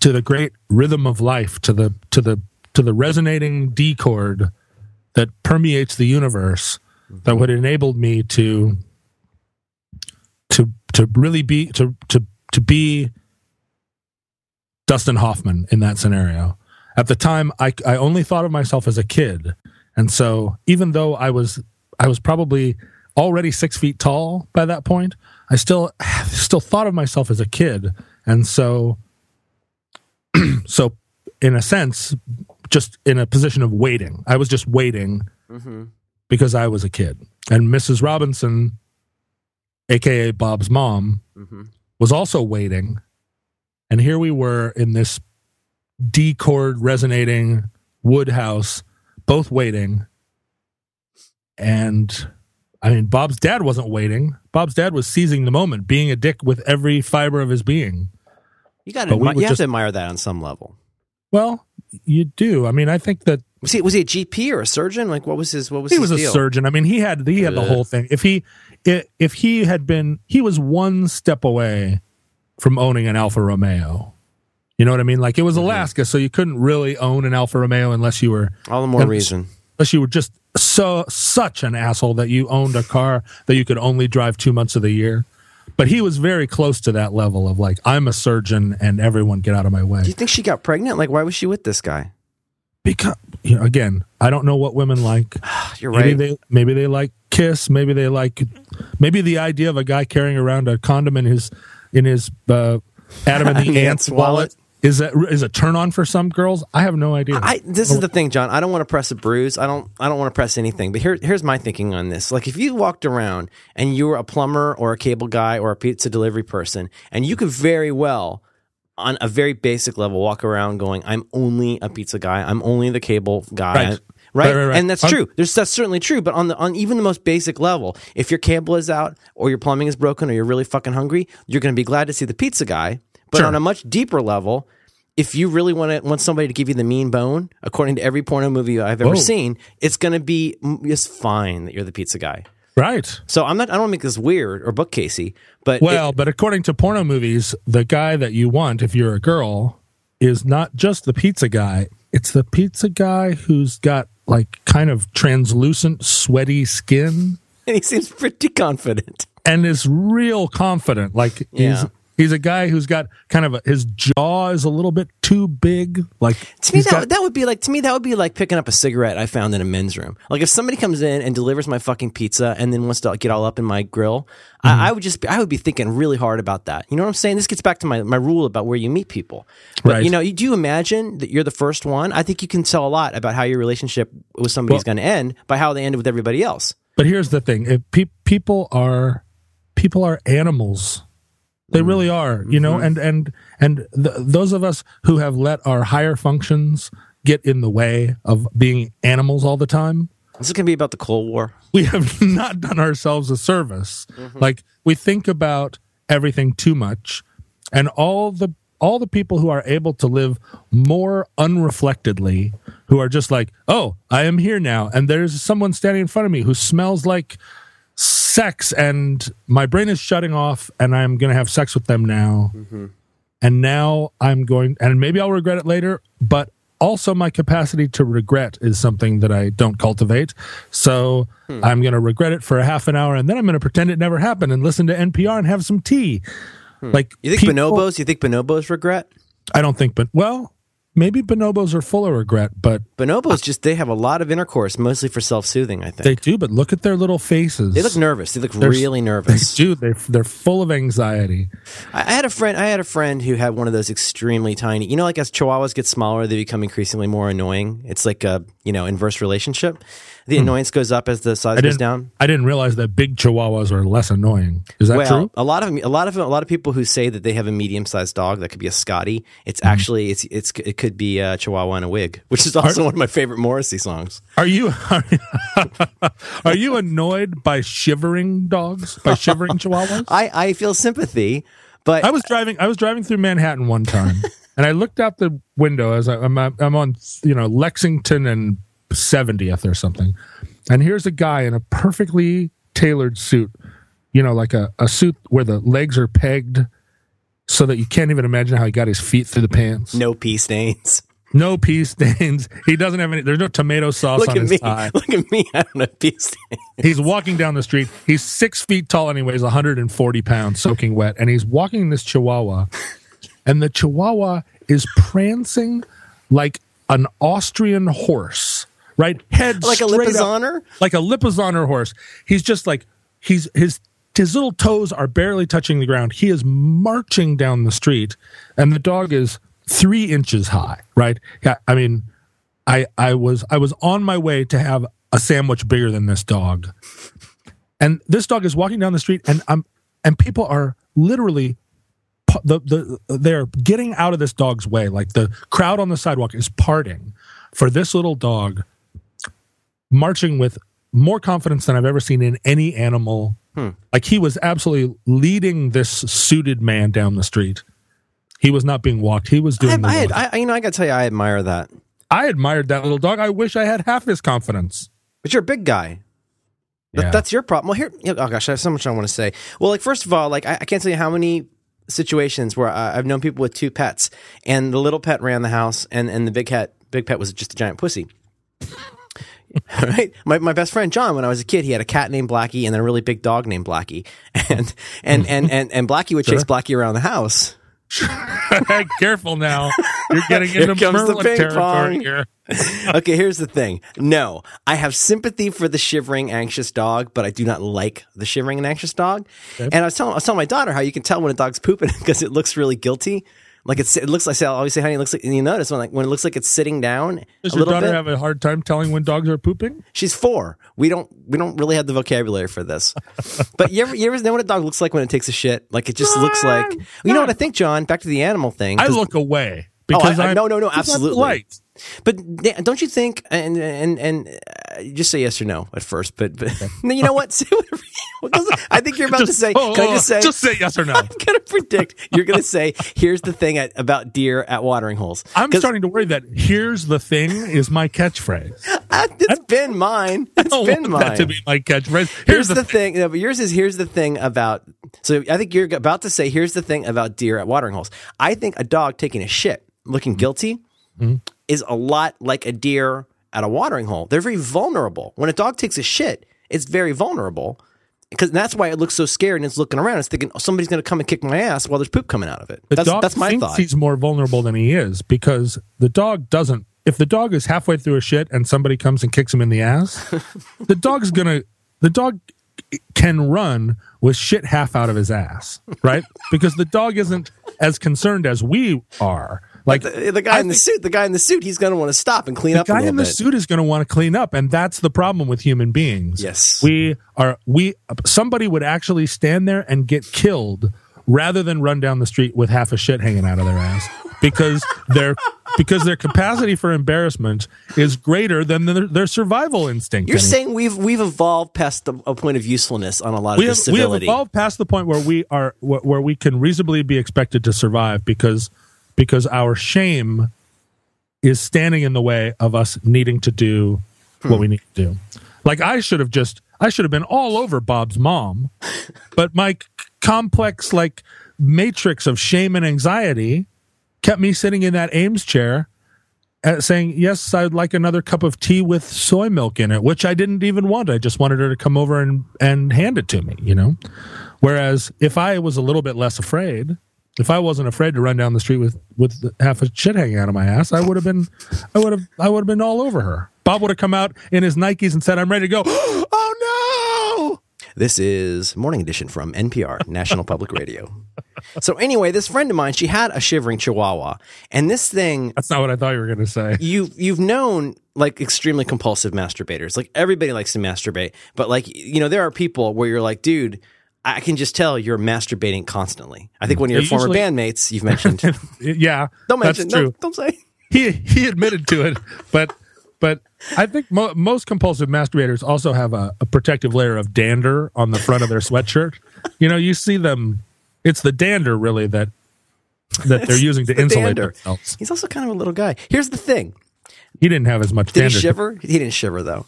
B: to the great rhythm of life to the to the to the resonating D chord that permeates the universe that would enable me to to to really be to to to be Dustin Hoffman in that scenario. At the time, I I only thought of myself as a kid, and so even though I was I was probably already six feet tall by that point, I still still thought of myself as a kid, and so so in a sense, just in a position of waiting. I was just waiting
A: Mm-hmm.
B: because I was a kid, and Mrs. Robinson, aka Bob's mom,
A: Mm-hmm.
B: was also waiting. And here we were in this D chord resonating wood house, both waiting. And I mean, Bob's dad wasn't waiting. Bob's dad was seizing the moment, being a dick with every fiber of his being.
A: You got to admi- you have
B: just-
A: to admire that on some level.
B: Well, you do. I mean, I think that
A: Was he was he a GP or a surgeon? Like what was his what was
B: he was a surgeon. I mean, he had he had the whole thing. If he if he had been, he was one step away from owning an Alfa Romeo. You know what I mean? Like it
A: Mm-hmm.
B: was Alaska, so you couldn't really own an Alfa Romeo unless you were
A: All the more reason.
B: unless you were just so such an asshole that you owned a car that you could only drive two months of the year. But he was very close to that level of like, I'm a surgeon and everyone get out of my way.
A: Do you think she got pregnant? Like why was she with this guy?
B: Because you know, again, I don't know what women like.
A: You're
B: Maybe
A: right.
B: they maybe they like kiss. Maybe they like maybe the idea of a guy carrying around a condom in his in his uh, Adam and the
A: Ants wallet.
B: wallet is that is a turn on for some girls. I have no idea.
A: I this is the thing, John. I don't want to press a bruise. I don't I don't want to press anything. But here here's my thinking on this. Like if you walked around and you were a plumber or a cable guy or a pizza delivery person, and you could very well on a very basic level walk around going, I'm only a pizza guy, I'm only the cable guy.
B: Right.
A: Right?
B: Right, right, right.
A: And that's true. There's that's certainly true. But on the on even the most basic level, if your cable is out or your plumbing is broken or you're really fucking hungry, you're gonna be glad to see the pizza guy. But
B: Sure.
A: on a much deeper level, if you really want to want somebody to give you the mean bone, according to every porno movie I've ever
B: Whoa.
A: seen, it's going to be just fine that you're the pizza guy.
B: right.
A: So I'm not. I don't make this weird or bookcasey, but it-
B: Well, but according to porno movies, the guy that you want if you're a girl is not just the pizza guy. It's the pizza guy who's got like kind of translucent, sweaty skin
A: and he seems pretty confident.
B: and is real confident. Like he's
A: Yeah.
B: he's a guy who's got kind of a, his jaw is a little bit too big. Like
A: To me, that,
B: got-
A: that would be like to me that would be like picking up a cigarette I found in a men's room. Like if somebody comes in and delivers my fucking pizza and then wants to get all up in my grill,
B: Mm-hmm.
A: I, I would just be, I would be thinking really hard about that. You know what I'm saying? This gets back to my, my rule about where you meet people. But
B: Right.
A: you know, you do you imagine that you're the first one? I think you can tell a lot about how your relationship with somebody's
B: Well-
A: going to end by how they ended with everybody else.
B: But here's the thing: if pe- people are people are animals, they
A: Mm-hmm.
B: really are. You know, and and and th- those of us who have let our higher functions get in the way of being animals all the time,
A: This is going to be about the Cold War.
B: we have not done ourselves a service.
A: Mm-hmm.
B: Like we think about everything too much, and all the all the people who are able to live more unreflectedly, who are just like, oh, I am here now, and there's someone standing in front of me who smells like sex, and my brain is shutting off, and I'm going to have sex with them now. And now I'm going, and maybe I'll regret it later, but also my capacity to regret is something that I don't cultivate. So hmm. I'm going to regret it for a half an hour and then I'm going to pretend it never happened and listen to NPR and have some tea.
A: Hmm. Like you think people, bonobos? You think bonobos regret?
B: I don't think, but well, maybe bonobos are full of regret, but
A: bonobos just they have a lot of intercourse, mostly for self soothing. I think
B: they do, but look at their little faces.
A: They look nervous. They look they're, really nervous.
B: They do. They they're full of anxiety.
A: I, I had a friend. I had a friend who had one of those extremely tiny. You know, like as Chihuahuas get smaller, they become increasingly more annoying. It's like a you know inverse relationship the hmm. annoyance goes up as the size goes down.
B: I didn't realize that big Chihuahuas are less annoying. Is that
A: well,
B: true?
A: A lot of a lot of a lot of people who say that they have a medium sized dog that could be a Scotty. It's mm. actually it's it's it could be a Chihuahua in a wig, which is also are, one of my favorite Morrissey songs.
B: Are you are, are you annoyed by shivering dogs by shivering Chihuahuas?
A: I I feel sympathy, but
B: I was driving I was driving through Manhattan one time. and I looked out the window as I, I'm, I'm on, you know, Lexington and 70th or something. And here's a guy in a perfectly tailored suit, you know, like a, a suit where the legs are pegged so that you can't even imagine how he got his feet through the pants.
A: No pee stains.
B: No pee stains. He doesn't have any. There's no tomato sauce
A: Look
B: on his
A: me. Look at me. I don't have pee stains.
B: He's walking down the street. He's six feet tall and he weighs 140 pounds, soaking wet. And he's walking this Chihuahua, and the Chihuahua is prancing like an Austrian horse right? Head
A: like a Lipizzaner,
B: like a Lipizzaner horse. He's just like he's his his little toes are barely touching the ground. He is marching down the street, and the dog is three inches high. Right? Yeah, I mean, I I was I was on my way to have a sandwich bigger than this dog, and this dog is walking down the street, and I'm and people are literally the the they're getting out of this dog's way. Like the crowd on the sidewalk is parting for this little dog marching with more confidence than I've ever seen in any animal. Hmm. Like he was absolutely leading this suited man down the street. He was not being walked. He was doing. I,
A: I, had, I you know, I got to tell you, I admire that.
B: I admired that little dog. I wish I had half his confidence.
A: But you're a big guy. Yeah. that's your problem. Well, here, oh gosh, I have so much I want to say. Well, like first of all, like I, I can't tell you how many situations where I, I've known people with two pets, and the little pet ran the house, and and the big pet, big pet was just a giant pussy. right? My, my best friend John, when I was a kid, he had a cat named Blackie and then a really big dog named Blackie. And, and, mm-hmm. and, and, and Blackie would chase. Blackie around the house.
B: Careful now. You're getting into here Merlin territory here.
A: okay, here's the thing. No, I have sympathy for the shivering, anxious dog, but I do not like the shivering and anxious dog. Okay. And I was telling, I was telling my daughter how you can tell when a dog's pooping because it looks really guilty. Like it's, it looks like I always say, honey, it looks like, and you notice when like when it looks like it's sitting down.
B: Does your daughter bit, have a hard time telling when dogs are pooping?
A: She's four. We don't we don't really have the vocabulary for this. but you ever you ever know what a dog looks like when it takes a shit? Like it just looks like you know what I think, John. Back to the animal thing.
B: I look away
A: because oh, I, I, no no no absolutely. But don't you think? And and and uh, just say yes or no at first. But but you know what? I think you're about just, to say. Oh, can I just say?
B: Just say yes or no.
A: I'm gonna predict you're gonna say. Here's the thing at, about deer at watering holes.
B: I'm starting to worry that "here's the thing" is my catchphrase.
A: Uh, it's I, been mine. It's I been mine. That
B: to be my catchphrase.
A: Here's, here's the, the, thing. No, but yours is here's the thing about. So I think you're about to say here's the thing about deer at watering holes. I think a dog taking a shit, looking guilty. Mm-hmm is a lot like a deer at a watering hole. They're very vulnerable. When a dog takes a shit, it's very vulnerable because that's why it looks so scared and it's looking around. It's thinking oh, somebody's going to come and kick my ass while there's poop coming out of it.
B: The
A: that's,
B: dog
A: that's my
B: thinks
A: thought.
B: He's more vulnerable than he is because the dog doesn't. If the dog is halfway through a shit and somebody comes and kicks him in the ass, the dog's gonna. The dog can run with shit half out of his ass, right? because the dog isn't as concerned as we are like
A: the, the, guy I in the suit, the guy in the suit, he's going to want to stop and clean up.
B: The guy in the
A: bit.
B: suit is going to want to clean up, and that's the problem with human beings.
A: Yes,
B: we are. We somebody would actually stand there and get killed rather than run down the street with half a shit hanging out of their ass because their because their capacity for embarrassment is greater than their, their survival instinct.
A: You're saying we've we've evolved past a, a, point of usefulness on a lot
B: we
A: of
B: have,
A: civility.
B: We have evolved past the point where we are where, where we can reasonably be expected to survive because because our shame is standing in the way of us needing to do hmm. what we need to do. Like I should have just I should have been all over Bob's mom, but my c- complex like matrix of shame and anxiety kept me sitting in that Eames chair uh, saying, Yes, I'd like another cup of tea with soy milk in it, which I didn't even want. I just wanted her to come over and, and hand it to me, you know? Whereas if I was a little bit less afraid, if I wasn't afraid to run down the street with, with half a shit hanging out of my ass, I would have been, I would have, I would have been all over her. Bob would have come out in his Nikes and said, I'm ready to go. oh no!
A: This is Morning Edition from NPR, National Public Radio. So anyway, this friend of mine, she had a shivering chihuahua, and this thing
B: That's not what I thought you were going to say.
A: you you've known like extremely compulsive masturbators. Like everybody likes to masturbate, but like you know there are people where you're like, dude, I can just tell you're masturbating constantly. I think one of your
B: Yeah,
A: former
B: usually-
A: bandmates you've mentioned.
B: Yeah,
A: don't mention.
B: that's true.
A: Don't, don't say.
B: he he admitted to it, but but I think mo- most compulsive masturbators also have a, a protective layer of dander on the front of their sweatshirt. You know, you see them. It's the dander really that that they're using to
A: the
B: insulate
A: dander.
B: themselves.
A: He's also kind of a little guy. Here's the thing.
B: He didn't have as much
A: Did
B: dander.
A: he shiver? He didn't shiver though.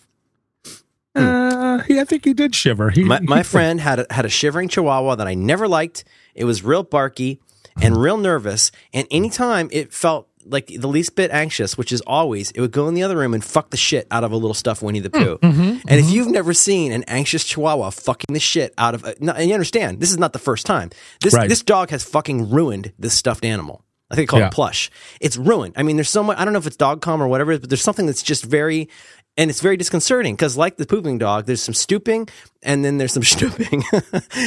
A: Hmm.
B: Uh, he, I think he did shiver. He,
A: My, my friend had a, had a shivering chihuahua that I never liked. It was real barky and hmm. real nervous. And anytime it felt like the least bit anxious, which is always, it would go in the other room and fuck the shit out of a little stuffed Winnie the hmm. Pooh. Mm-hmm. Mm-hmm. and if you've never seen an anxious chihuahua fucking the shit out of, a, no, and you understand, this is not the first time. This
B: Right.
A: this dog has fucking ruined this stuffed animal. I think they call
B: Yeah.
A: it plush. It's ruined. I mean, there's so much. I don't know if it's dog calm or whatever, but there's something that's just very, and it's very disconcerting because, like the pooping dog, there's some stooping, and then there's some stooping,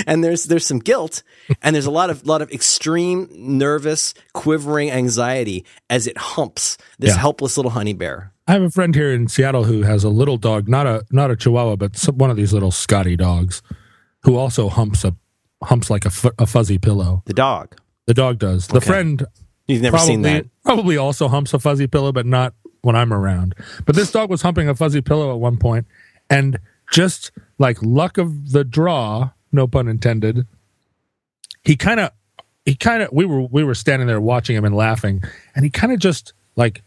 A: and there's there's some guilt, and there's a lot of lot of extreme nervous, quivering anxiety as it humps this
B: Yeah.
A: helpless little honey bear.
B: I have a friend here in Seattle who has a little dog, not a not a Chihuahua, but some, one of these little Scotty dogs, who also humps a humps like a, fuzzy pillow.
A: The dog.
B: The dog does. The
A: Okay.
B: friend
A: You've never
B: probably
A: seen that.
B: probably also humps a fuzzy pillow, but not when I'm around. But this dog was humping a fuzzy pillow at one point, and just like luck of the draw, no pun intended, he kind of he kind of we were we were standing there watching him and laughing, and he kind of just like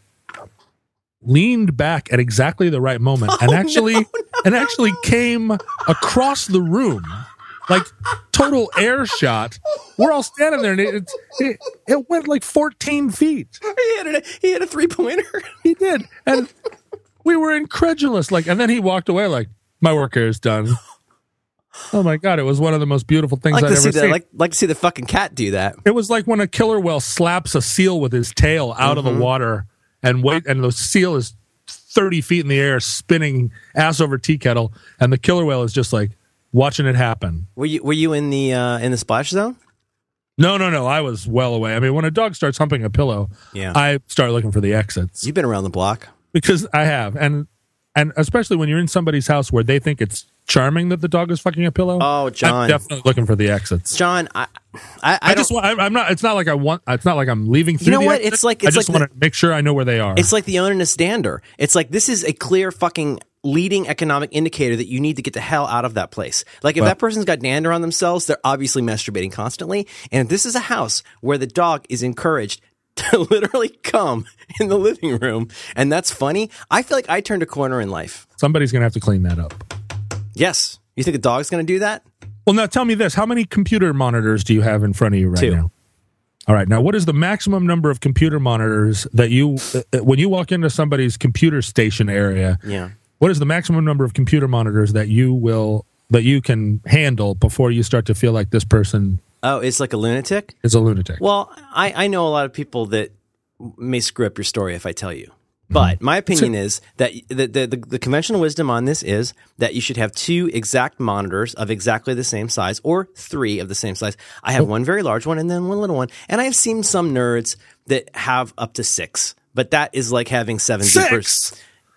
B: leaned back at exactly the right moment oh, and actually and actually came across the room like total air shot. We're all standing there and it, it, it went like 14 feet.
A: He had a, he had a three pointer.
B: he did. And we were incredulous. Like and then he walked away like my work here is done. Oh my god. It was one of the most beautiful things
A: like
B: i've ever
A: see the
B: seen.
A: like like to see the fucking cat do that.
B: it was like when a killer whale slaps a seal with his tail out of the mm-hmm. water and wait, and the seal is 30 feet in the air, spinning ass over tea kettle, and the killer whale is just like watching it happen.
A: Were you were you in the uh, in the splash zone?
B: No, no, no. I was well away. I mean, when a dog starts humping a pillow,
A: Yeah.
B: I start looking for the exits
A: You've been around the block.
B: because I have, and and especially when you're in somebody's house where they think it's charming that the dog is fucking a pillow.
A: Oh, John.
B: I'm definitely looking for the exits.
A: John, I I, I,
B: I, just want. I, I'm not. It's not like I want. It's not like I'm leaving through.
A: know
B: the
A: what?
B: exit.
A: It's like-
B: I just
A: like
B: want to make sure I know where they are.
A: It's like the onus dander. It's like this is a clear fucking leading economic indicator that you need to get the hell out of that place. Like if
B: Well-
A: that person's got dander on themselves, they're obviously masturbating constantly. And if this is a house where the dog is encouraged to literally come in the living room, and that's funny, I feel like I turned a corner in life.
B: Somebody's gonna have to clean that up.
A: Yes. You think a dog's going to do that?
B: Well, now tell me this: How many computer monitors do you have in front of you right
A: Two.
B: now? All right. Now, what is the maximum number of computer monitors that you, uh, uh, when you walk into somebody's computer station area,
A: Yeah.
B: What is the maximum number of computer monitors that you will that you can handle before you start to feel like this person
A: Oh, it's like a lunatic?
B: it's a lunatic?
A: Well, I, I know a lot of people that may screw up your story if I tell you. But mm-hmm. my opinion is that the, the, the, the conventional wisdom on this is that you should have two exact monitors of exactly the same size or three of the same size. I have oh. one very large one and then one little one. And I've seen some nerds that have up to six, but that is like having seven
B: Six?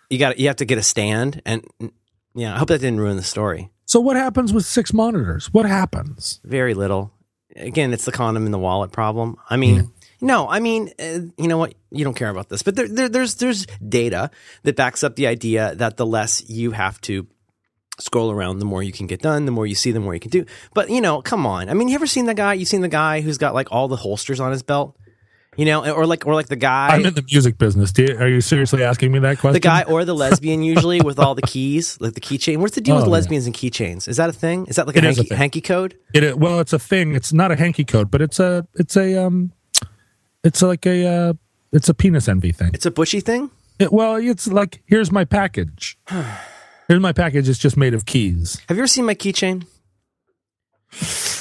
A: You got you have to get a stand and yeah, I hope that didn't ruin the story.
B: so, what happens with six monitors? What happens?
A: Very little. Again, it's the condom in the wallet problem. I mean, no, I mean, uh, you know what? You don't care about this, but there, there, there's there's data that backs up the idea that the less you have to scroll around, the more you can get done. The more you see, the more you can do. But you know, come on. I mean, you ever seen the guy? You seen the guy who's got like all the holsters on his belt? You know, or like or like the guy.
B: I'm in the music business. Do you, are you seriously asking me that question?
A: the guy or the lesbian usually with all the keys, like the keychain. What's the deal
B: Oh,
A: with
B: yeah.
A: lesbians and keychains? Is that a thing? Is that like a
B: a
A: hanky,
B: thing.
A: hanky code?
B: It, is- well, it's a thing. It's not a hanky code, but it's a it's a um, it's like a uh, it's a penis envy thing.
A: It's a bushy thing.
B: It, well, it's like here's my package. here's my package. It's just made of keys.
A: Have you ever seen my keychain?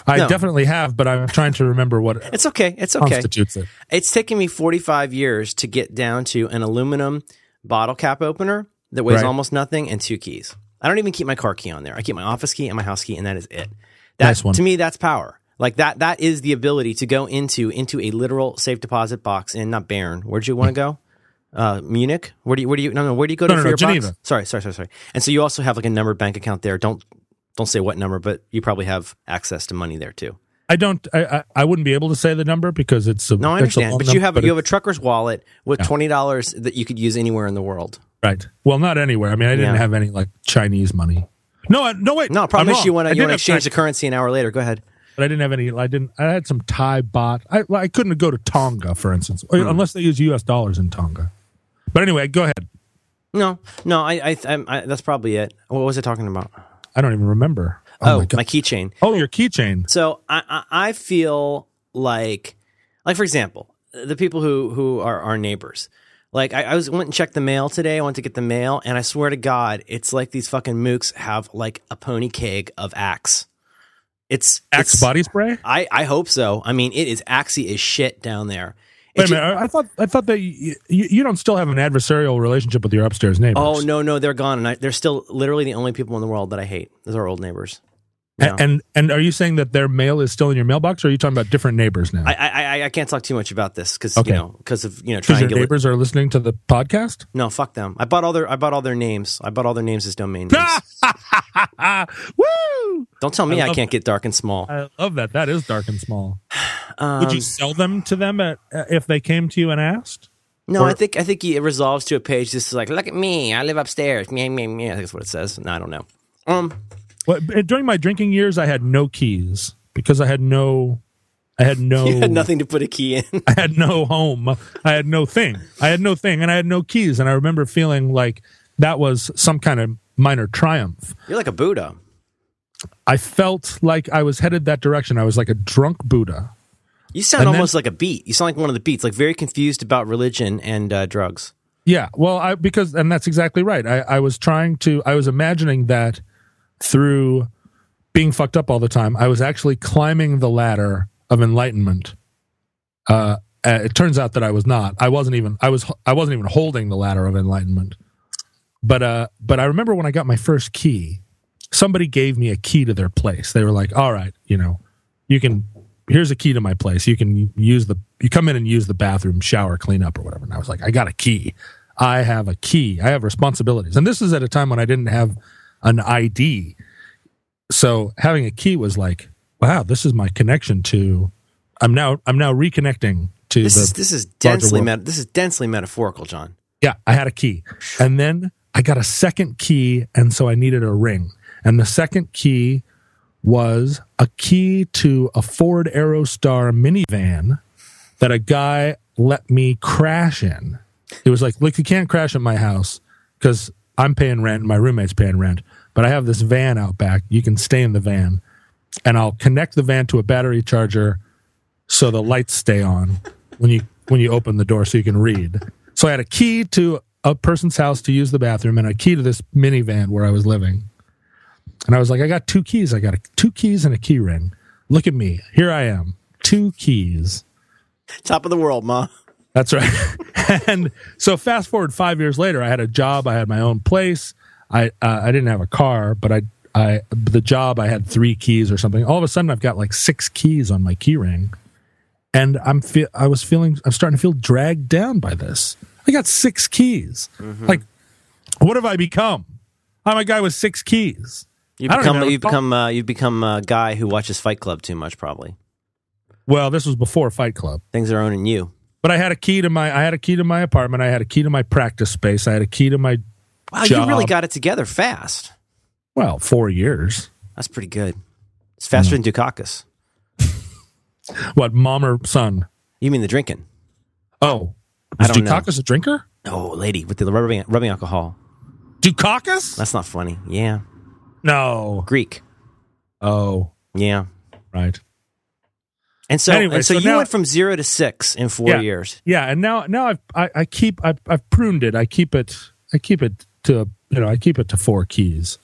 B: I
A: No.
B: definitely have, but I'm trying to remember what
A: It's okay. It's okay.
B: constitutes it.
A: It's taken me 45 years to get down to an aluminum bottle cap opener that weighs
B: Right.
A: almost nothing and two keys. I don't even keep my car key on there. I keep my office key and my house key, and that is it. That
B: Nice one.
A: to me, that's power. Like that. That is the ability to go into into a literal safe deposit box in not Bern. Where'd you want to go? Uh, Munich. Where do you? Where do you? No, no. Where do you go to
B: No, no,
A: for
B: no,
A: your
B: Geneva.
A: box? Sorry, sorry, sorry, sorry. And so you also have like a numbered bank account there. Don't don't say what number, but you probably have access to money there too.
B: I don't. I, I I wouldn't be able to say the number because it's a
A: No, I understand, but you have you have a trucker's wallet with twenty dollars that you could use anywhere in the world.
B: right. Well, not anywhere. I mean, I didn't
A: Yeah.
B: have any like Chinese money. No, I, no wait.
A: No, problem
B: I'm
A: you want to you want to exchange the currency an hour later. Go ahead.
B: but I didn't have any. I didn't. I had some Thai baht. I I couldn't go to Tonga, for instance,
A: Hmm.
B: unless they use U.S. dollars in Tonga. But anyway, go ahead.
A: No, no, I, I, I, I that's probably it. What was I talking about?
B: I don't even remember.
A: Oh,
B: my
A: my,
B: god.
A: keychain.
B: oh, your keychain.
A: So I, I, I feel like, like for example, the people who who are our neighbors. Like I, I was went and checked the mail today. I went to get the mail, and I swear to God, it's like these fucking mooks have like a pony keg of Axe. It's
B: Axe
A: it's-
B: body spray.
A: I, I hope so. I mean, it is axy as shit down there.
B: Wait a minute. I, I thought I thought that you, you, don't still have an adversarial relationship with your upstairs neighbors.
A: Oh no, no, they're gone, and I, they're still literally the only people in the world that I hate. Those are old neighbors. No.
B: And and are you saying that their mail is still in your mailbox, or are you talking about different neighbors now?
A: I, I, I, I can't talk too much about this because
B: Okay.
A: you know because of you know
B: Because your
A: triangular.
B: neighbors are listening to the podcast.
A: No, fuck them. I bought all their I bought all their names. I bought all their names as domain names.
B: Woo!
A: Don't tell me
B: I
A: I, can't get dark and small.
B: I love that. That is dark and small.
A: Um,
B: Would you sell them to them at, uh, if they came to you and asked?
A: no,
B: or-
A: I think I think it resolves to a page This is like look at me. I live upstairs. Me, me, me. I think that's what it says. No, I don't know. Um,
B: Well, during my drinking years, I had no keys because I had no, I had no,
A: you had nothing to put a key in.
B: I had no home. I had no thing. I had no thing, and I had no keys. And I remember feeling like that was some kind of minor triumph.
A: You're like a Buddha.
B: I felt like I was headed that direction. I was like a drunk Buddha.
A: You sound
B: And then-
A: almost like a beat. You sound like one of the beats, like very confused about religion and uh, drugs.
B: Yeah, well, I because and that's exactly right. I, I was trying to. I was imagining that through being fucked up all the time, I was actually climbing the ladder of enlightenment. Uh, uh, it turns out that I was not. I wasn't even. I was. I wasn't even holding the ladder of enlightenment. But uh, but I remember when I got my first key, somebody gave me a key to their place. They were like, "All right, you know, you can. Here's a key to my place. You can use the. You come in and use the bathroom, shower, clean up, or whatever." And I was like, "I got a key. I have a key. I have responsibilities." And this is at a time when I didn't have an ID, so having a key was like, "Wow, this is my connection to." I'm now. I'm now reconnecting to
A: This is this is densely met- this is densely metaphorical, John.
B: Yeah, I had a key. And then I got a second key, and so I needed a ring. And the second key was a key to a Ford Aerostar minivan that a guy let me crash in. It was like, look, you can't crash at my house because I'm paying rent and my roommate's paying rent, but I have this van out back. You can stay in the van, and I'll connect the van to a battery charger so the lights stay on when you when you open the door so you can read. So I had a key to a person's house to use the bathroom and a key to this minivan where I was living. And I was like, I got two keys. I got a, two keys and a key ring. Look at me. Here I am. Two keys.
A: Top of the world, ma.
B: That's right. and so fast forward five years later, I had a job. I had my own place. I uh, I didn't have a car, but I I the job I had three keys or something. All of a sudden, I've got like six keys on my key ring, and I'm fe- I was feeling I'm starting to feel dragged down by this. I got six keys. Like, what have I become? I'm a guy with six keys.
A: You become you become uh, you become a guy who watches Fight Club too much, probably.
B: Well, this was before Fight Club.
A: Things are owning you.
B: But I had a key to my I had a key to my apartment. I had a key to my practice space. I had a key to my
A: Wow, you really got it together fast.
B: Well four years.
A: That's pretty good. It's faster
B: Hmm.
A: than Dukakis.
B: What mom or son?
A: You mean the drinking?
B: Oh,
A: I
B: is
A: don't know.
B: Dukakis a drinker?
A: Oh, lady with the rubbing, rubbing alcohol.
B: Dukakis?
A: That's not funny. Yeah,
B: No.
A: Greek.
B: Oh,
A: Yeah,
B: right.
A: And so,
B: Anyway,
A: and so,
B: so
A: you
B: now-
A: went from zero to six in four
B: Yeah.
A: years.
B: Yeah, and now now I've, I I keep I've, I've pruned it. I keep it I keep it to you know I keep it to four keys.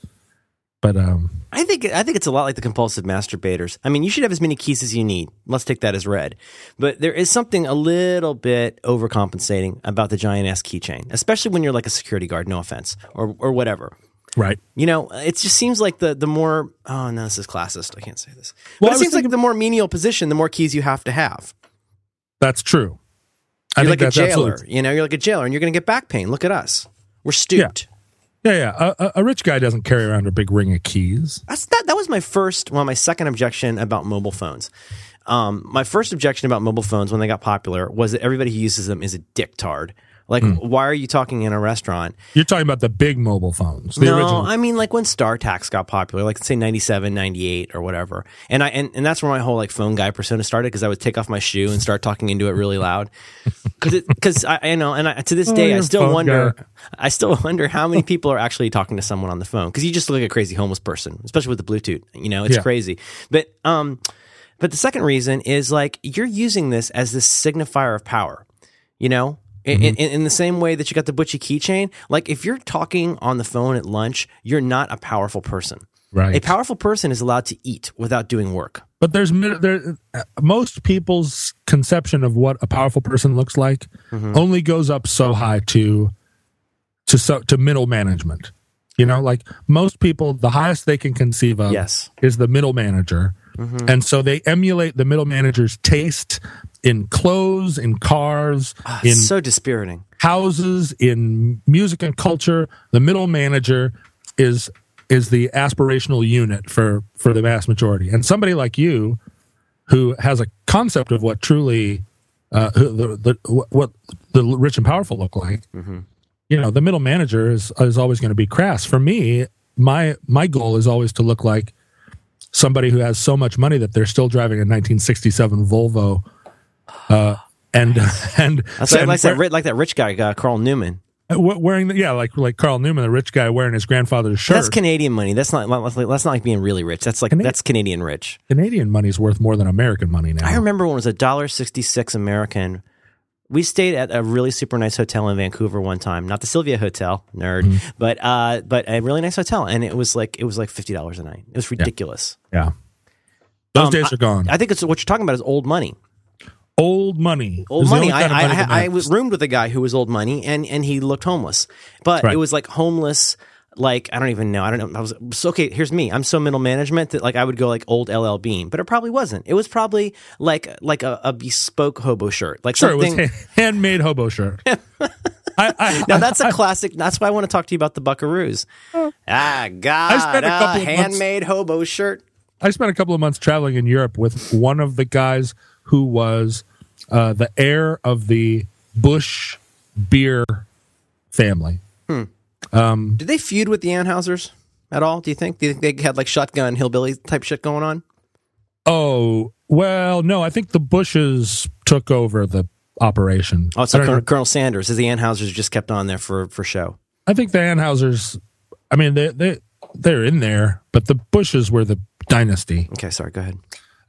B: But um
A: I think I think it's a lot like the compulsive masturbators. I mean, you should have as many keys as you need. Let's take that as read. But there is something a little bit overcompensating about the giant ass keychain, especially when you're like a security guard. No offense, or or whatever.
B: right.
A: You know, it just seems like the the more oh no, this is classist. I can't say this.
B: Well,
A: but it seems like the more menial position, the more keys you have to have.
B: That's true. I
A: You're like a jailer.
B: absolutely-
A: You know, you're like a jailer, and you're going to get back pain. Look at us. We're stooped.
B: Yeah, yeah. A, a- rich guy doesn't carry around a big ring of keys.
A: That's that. That was my first, well, my second objection about mobile phones. Um, my first objection about mobile phones when they got popular was that everybody who uses them is a dicktard. Like,
B: Hmm.
A: why are you talking in a restaurant?
B: You're talking about the big mobile phones. The
A: no,
B: original.
A: I mean like when StarTACs got popular, like say 97, 98 or whatever. And I and, and that's where my whole like phone guy persona started because I would take off my shoe and start talking into it really loud. Cuz cuz I you know and I, to this
B: Oh,
A: day I still wonder
B: guy.
A: I still wonder how many people are actually talking to someone on the phone cuz you just look like a crazy homeless person, especially with the Bluetooth. You know, it's
B: Yeah.
A: crazy. But um but the second reason is like you're using this as this signifier of power. You know, in, in, in the same way that you got the Butchie keychain, like if you're talking on the phone at lunch, you're not a powerful person.
B: right.
A: A powerful person is allowed to eat without doing work.
B: But there's there uh, most people's conception of what a powerful person looks like
A: Mm-hmm.
B: only goes up so high to to so, to middle management. You know, like most people, the highest they can conceive of
A: Yes.
B: is the middle manager,
A: Mm-hmm.
B: and so they emulate the middle manager's taste in clothes, in cars, in
A: so dispiriting.
B: houses in music and culture. The middle manager is is the aspirational unit for for the vast majority. And somebody like you who has a concept of what truly uh who- the, the what- what the rich and powerful look like you know the middle manager is is always going to be crass. For me my my goal is always to look like somebody who has so much money that they're still driving a 1967 Volvo uh and and
A: like,
B: and
A: like, that, like that rich guy, uh, Carl Newman.
B: uh, wearing the, yeah, like like Carl Newman, the rich guy wearing his grandfather's shirt.
A: That's Canadian money. That's not that's not that's not like being really rich. That's like that's Canadian rich.
B: Canadian money's worth more than American money now.
A: I remember when it was a dollar sixty six American. We stayed at a really super nice hotel in Vancouver one time, not the Sylvia Hotel, nerd,
B: Mm-hmm.
A: but uh, but a really nice hotel, and it was like it was like fifty dollars a night. It was ridiculous.
B: yeah, those
A: Um,
B: days are gone.
A: I think it's what you're talking about is old money.
B: Old money,
A: Old money. I, I, I, I was roomed with a guy who was old money, and and he looked homeless, but
B: Right.
A: it was like homeless. Like I don't even know. I don't know. I was so okay. Here's me. I'm so middle management that like I would go like old LL Bean, but it probably wasn't. It was probably like like a, a bespoke hobo shirt, like
B: sure it
A: something.
B: handmade hobo shirt. I, I,
A: now that's a classic. That's why I want to talk to you about the Buckaroos. ah, God, I
B: spent a
A: a
B: couple months-
A: handmade hobo shirt.
B: I spent a couple of months traveling in Europe with one of the guys who was uh, the heir of the Busch beer family. Hmm.
A: Um, Did they feud with the Anheusers at all? Do you think? Do you think they had like shotgun hillbilly type shit going on?
B: Oh well, no, I think the Busches took over the operation.
A: Oh, so. Colonel, Colonel Sanders, is the Anheusers just kept on there for for show.
B: I think the Anheusers. I mean, they they they're in there, but the Busches were the dynasty.
A: Okay, sorry. Go ahead.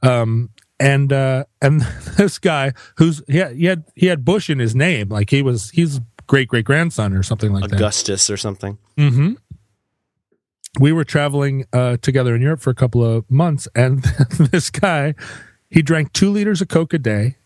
B: Um, And uh, and this guy who's he had, he had he had Busch in his name, like he was he's great great grandson or something like that.
A: Augustus or something.
B: We were traveling uh, together in Europe for a couple of months, and this guy he drank two liters of Coke a day,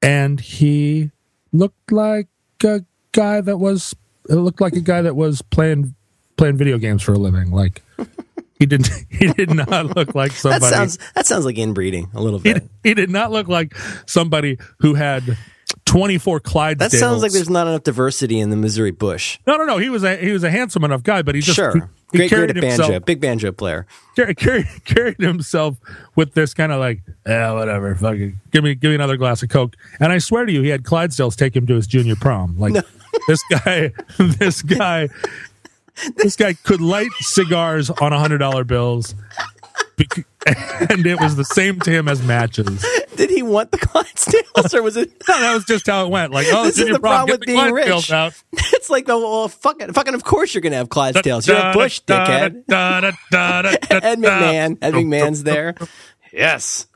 B: and he looked like a guy that was it looked like a guy that was playing playing video games for a living. Like he didn't he did not look like somebody.
A: That sounds that sounds like inbreeding a little bit.
B: he did not look like somebody who had 24 Clydesdales.
A: That sounds like there's not enough diversity in the Missouri bush.
B: no, no, no. He was a he was a handsome enough guy, but he just
A: Sure,
B: he, he
A: great, great banjo,
B: himself
A: big banjo player.
B: carried, carried, carried himself with this kind of like, yeah, whatever, fucking give me give me another glass of coke. And I swear to you, he had Clydesdales take him to his junior prom. Like this guy, this guy, this guy could light cigars on a hundred dollar bills. And it was the same to him as matches.
A: Did he want the Clydesdales, or was it?
B: No, that was just how it went. Like, oh,
A: This is the
B: prom,
A: problem with
B: the
A: being rich.
B: out.
A: it's like, oh, well, fucking, fucking. Of course, you're gonna have Clydesdales. You're a Busch dickhead. Ed McMahon. Ed McMahon's there. Yes.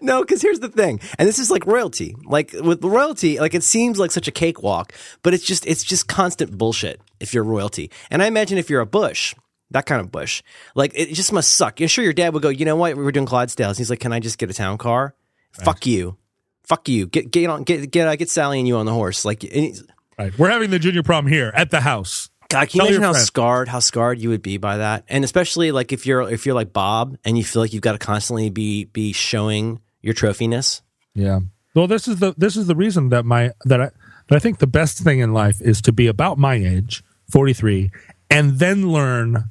A: no, because here's the thing, and this is like royalty. Like with royalty, like it seems like such a cakewalk, but it's just it's just constant bullshit if you're royalty. And I imagine if you're a Busch, that kind of Busch, like it just must suck. You're sure your dad would go, you know what? We were doing Clydesdales. He's like, can I just get a town car? Right. Fuck you, fuck you. Get get on get get uh, get Sally and you on the horse. Like,
B: right. We're having the junior prom here at the house.
A: God, can you imagine how friend. scarred, how scarred you would be by that? And especially like if you're if you're like Bob and you feel like you've got to constantly be be showing your trophiness.
B: Yeah. Well, this is the this is the reason that my that I that I think the best thing in life is to be about my age, 43, and then learn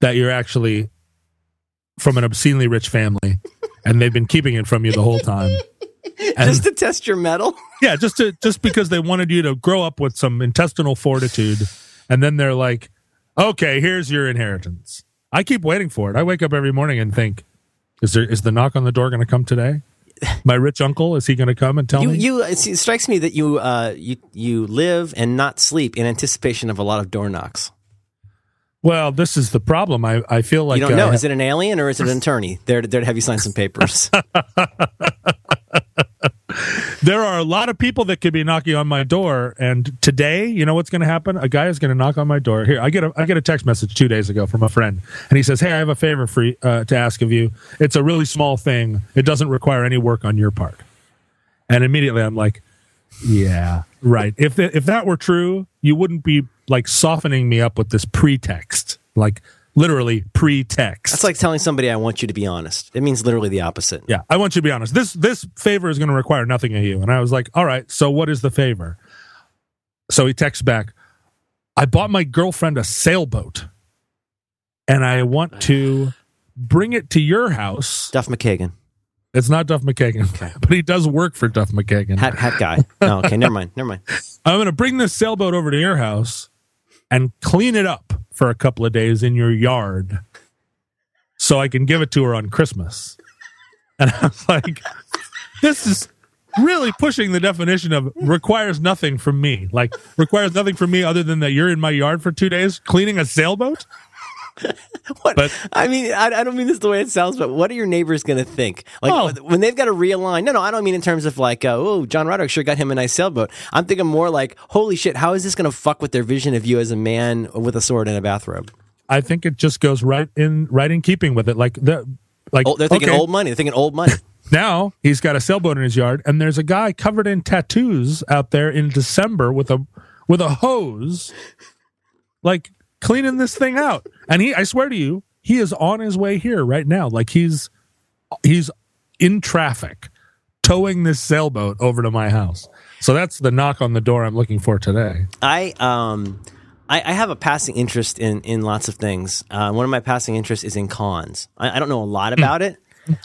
B: that you're actually from an obscenely rich family and they've been keeping it from you the whole time.
A: And, just to test your mettle?
B: yeah, just to just because they wanted you to grow up with some intestinal fortitude and then they're like, "Okay, here's your inheritance." I keep waiting for it. I wake up every morning and think, "Is there is the knock on the door going to come today?" My rich uncle is he going to come and tell
A: you,
B: me?
A: You it strikes me that you uh you you live and not sleep in anticipation of a lot of door knocks.
B: Well, this is the problem. I, I feel like
A: you don't know. Uh, is it an alien or is it an attorney? There, there to have you sign some papers.
B: there are a lot of people that could be knocking on my door, and today, you know what's going to happen? A guy is going to knock on my door. Here, I get a I get a text message two days ago from a friend, and he says, "Hey, I have a favor for you, uh, to ask of you. It's a really small thing. It doesn't require any work on your part." And immediately, I'm like, "Yeah, right. If if that were true, you wouldn't be like softening me up with this pretext, like literally pretext.
A: That's like telling somebody I want you to be honest. It means literally the opposite.
B: Yeah, I want you to be honest. This this favor is going to require nothing of you. And I was like, all right, so what is the favor? So he texts back, I bought my girlfriend a sailboat, and I want to bring it to your house.
A: Duff McKagan.
B: It's not Duff McKagan, okay. but he does work for Duff McKagan.
A: Hat, hat guy. No, oh, okay, never mind. Never mind.
B: I'm going to bring this sailboat over to your house and clean it up for a couple of days in your yard so I can give it to her on Christmas. And I was like, this is really pushing the definition of requires nothing from me. Like, requires nothing from me other than that you're in my yard for two days cleaning a sailboat?
A: what? But I mean, I, I, don't mean this the way it sounds, but what are your neighbors going to think? Like oh. when they've got to realign? No, no, I don't mean in terms of like, uh, oh, John Roderick sure got him a nice sailboat. I'm thinking more like, holy shit, how is this going to fuck with their vision of you as a man with a sword and a bathrobe?
B: I think it just goes right in right in keeping with it. Like the like
A: oh, they're thinking okay. old money. They're thinking old money.
B: now he's got a sailboat in his yard, and there's a guy covered in tattoos out there in December with a with a hose. Like cleaning this thing out. And he, I swear to you, he is on his way here right now. Like he's, he's in traffic towing this sailboat over to my house. So that's the knock on the door I'm looking for today.
A: I, um, I, I have a passing interest in, in lots of things. Uh, one of my passing interests is in cons. I, I don't know a lot hmm. about it.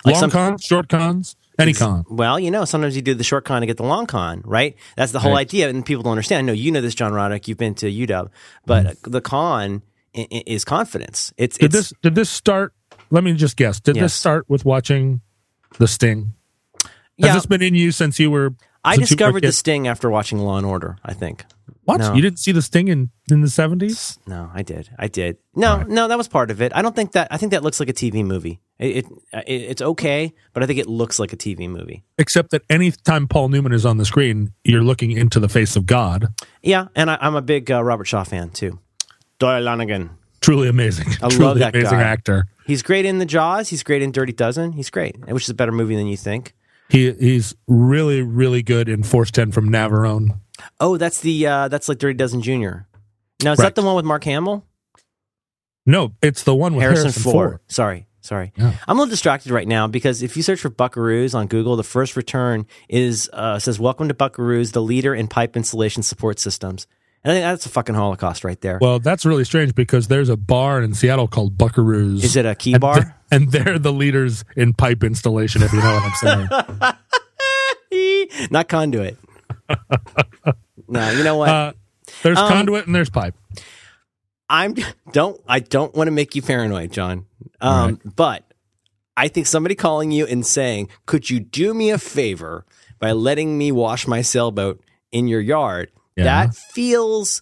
B: Like Long some, cons, short cons. Any con.
A: Well, you know, sometimes you do the short con to get the long con, right? That's the whole right. idea, and people don't understand. I know you know this, John Roderick. You've been to UW, but mm the con is confidence. It's
B: did
A: it's,
B: this did this start? Let me just guess. Did yes. this start with watching The Sting? Has yeah. this been in you since you were?
A: I discovered The Sting after watching Law and Order. I think.
B: What? No. You didn't see The Sting in in the seventies?
A: No, I did. I did. No, right. no, that was part of it. I don't think that. I think that looks like a TV movie. It, it, it's okay, but I think it looks like a TV movie.
B: Except that anytime Paul Newman is on the screen, you're looking into the face of God.
A: Yeah, and I, am a big uh, Robert Shaw fan too. Doyle Lonnegan.
B: Truly amazing. I Truly love that amazing guy. actor.
A: He's great in the Jaws. He's great in Dirty Dozen. He's great, which is a better movie than you think.
B: He he's really really good in Force Ten from Navarone.
A: Oh, that's the uh, that's like Dirty Dozen Junior. Now is right. that the one with Mark Hamill?
B: No, it's the one with Harrison, Harrison Ford. Ford.
A: Sorry, sorry. Yeah. I'm a little distracted right now because if you search for Buckaroos on Google, the first return is uh, says "Welcome to Buckaroos, the leader in pipe installation support systems." And I think that's a fucking holocaust right there.
B: Well, that's really strange because there's a bar in Seattle called Buckaroos.
A: Is it a key bar?
B: and they're the leaders in pipe installation, if you know what I'm
A: saying. Not conduit. no, you know what? Uh,
B: there's um, conduit and there's pipe.
A: I'm don't I don't want to make you paranoid, John. Um, right. but I think somebody calling you and saying, "Could you do me a favor by letting me wash my sailboat in your yard?" Yeah. That feels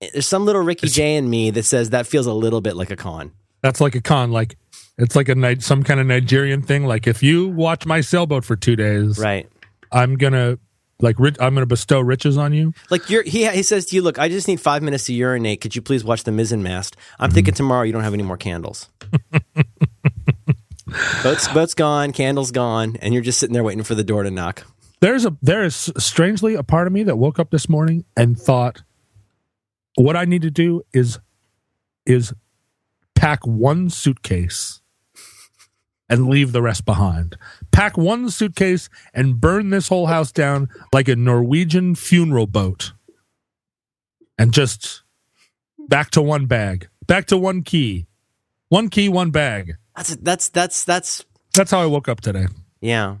A: there's some little Ricky it's, J in me that says that feels a little bit like a con.
B: That's like a con. Like It's like a some kind of Nigerian thing. Like if you watch my sailboat for two days,
A: Right.
B: I'm gonna like I'm gonna bestow riches on you.
A: Like you're, he he says to you, "Look, I just need five minutes to urinate. Could you please watch the mizzen mast? I'm thinking mm. tomorrow you don't have any more candles. boat's boat's gone, candles gone, and you're just sitting there waiting for the door to knock.
B: There's a there is strangely a part of me that woke up this morning and thought, what I need to do is is pack one suitcase and leave the rest behind. Pack one suitcase and burn this whole house down like a Norwegian funeral boat. And just back to one bag, back to one key. One key, one bag.
A: That's that's that's that's
B: That's how I woke up today.
A: yeah.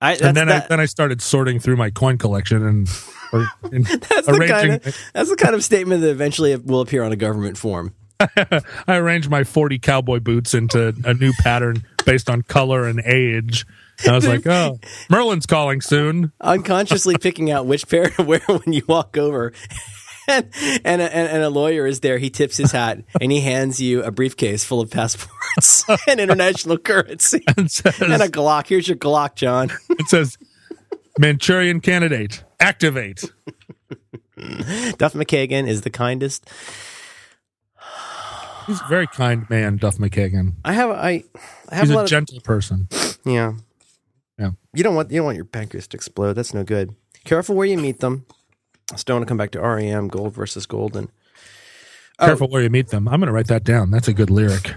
A: I,
B: and then I then I started sorting through my coin collection and, or, and
A: that's the
B: arranging.
A: kind of that's the kind of statement that eventually will appear on a government form.
B: I arranged my forty cowboy boots into a new pattern based on color and age. And I was like, "Oh, Merlin's calling soon."
A: unconsciously picking out which pair to wear when you walk over. And, and, a, and, a lawyer is there. He tips his hat and he hands you a briefcase full of passports and international currency
B: And says,
A: and a Glock. Here's your Glock, John.
B: it says, "Manchurian candidate, activate."
A: Duff McKagan is the kindest.
B: He's a very kind man, Duff McKagan.
A: I have I, I have
B: He's
A: a
B: a
A: lot of
B: gentle person.
A: yeah.
B: Yeah.
A: You don't want you don't want your pancreas to explode. That's no good. Careful where you meet them. I still want to come back to REM, gold versus golden. Oh.
B: Careful where you meet them. I'm going to write that down. That's a good lyric.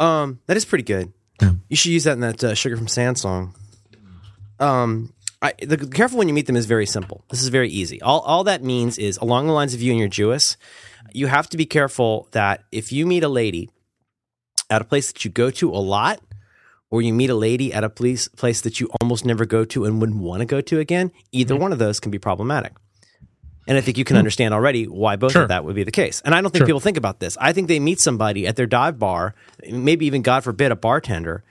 A: Um, that is pretty good.
B: Yeah.
A: You should use that in that uh, "Sugar from Sand" song. Um, I, the careful when you meet them is very simple. This is very easy. All all that means is along the lines of you and you're Jewish, you have to be careful that if you meet a lady at a place that you go to a lot, or you meet a lady at a place place that you almost never go to and wouldn't want to go to again, either mm-hmm. one of those can be problematic. And I think you can hmm. understand already why both
B: Sure.
A: of that would be the case. And I don't think
B: Sure.
A: people think about this. I think they meet somebody at their dive bar, maybe even, God forbid, a bartender.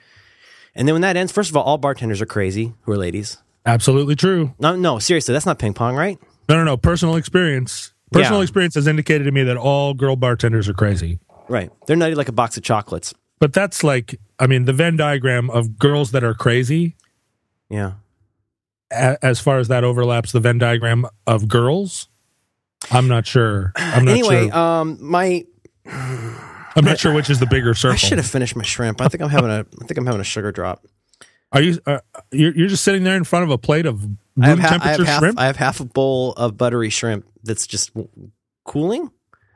A: And then when that ends, first of all, all bartenders are crazy who are ladies.
B: Absolutely true.
A: No, no, seriously, that's not ping pong, right?
B: No, no, no. Personal experience. Personal
A: Yeah.
B: experience has indicated to me that all girl bartenders are crazy.
A: Right. They're nutty like a box of chocolates.
B: But that's like, I mean, the Venn diagram of girls that are crazy,
A: Yeah.
B: a- as far as that overlaps the Venn diagram of girls, I'm not sure. I'm not
A: Anyway,
B: sure.
A: um, my
B: I'm not sure which is the bigger circle.
A: I should have finished my shrimp. I think I'm having a I think I'm having a sugar drop.
B: Are you? Uh, you're, you're just sitting there in front of a plate of room
A: I have, ha- I have
B: temperature
A: half
B: shrimp.
A: I have half a bowl of buttery shrimp that's just cooling.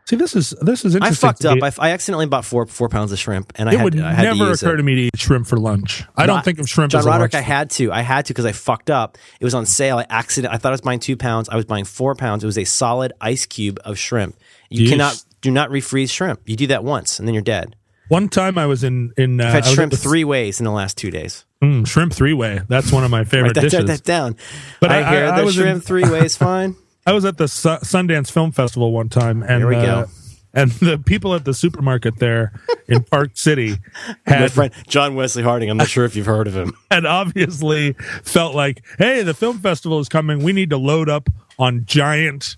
B: See, this is this is interesting.
A: I
B: fucked
A: up. I, I accidentally bought four four pounds of shrimp, and I
B: it
A: had,
B: would
A: I had
B: never
A: to
B: occur
A: it.
B: to me to eat shrimp for lunch. I
A: No,
B: don't think of shrimp
A: John
B: as a
A: Roderick, I had to. I had to because I fucked up. It was on sale. I accident. I thought I was buying two pounds. I was buying four pounds. It was a solid ice cube of shrimp. You
B: Yeesh.
A: cannot do not refreeze shrimp. You do that once, and then you're dead.
B: One time I was in in uh,
A: I've had
B: I
A: shrimp three ways in the last two days.
B: Mm, shrimp three way. That's one of my favorite
A: that,
B: dishes.
A: write that down.
B: But
A: I,
B: I-
A: hear
B: I- I
A: the shrimp three ways fine.
B: I was at the Su- Sundance Film Festival one time, and
A: Here we
B: uh,
A: go.
B: and the people at the supermarket there in Park City
A: My
B: had
A: friend John Wesley Harding. I'm not sure if you've heard of him.
B: And obviously felt like, hey, the film festival is coming. We need to load up on giant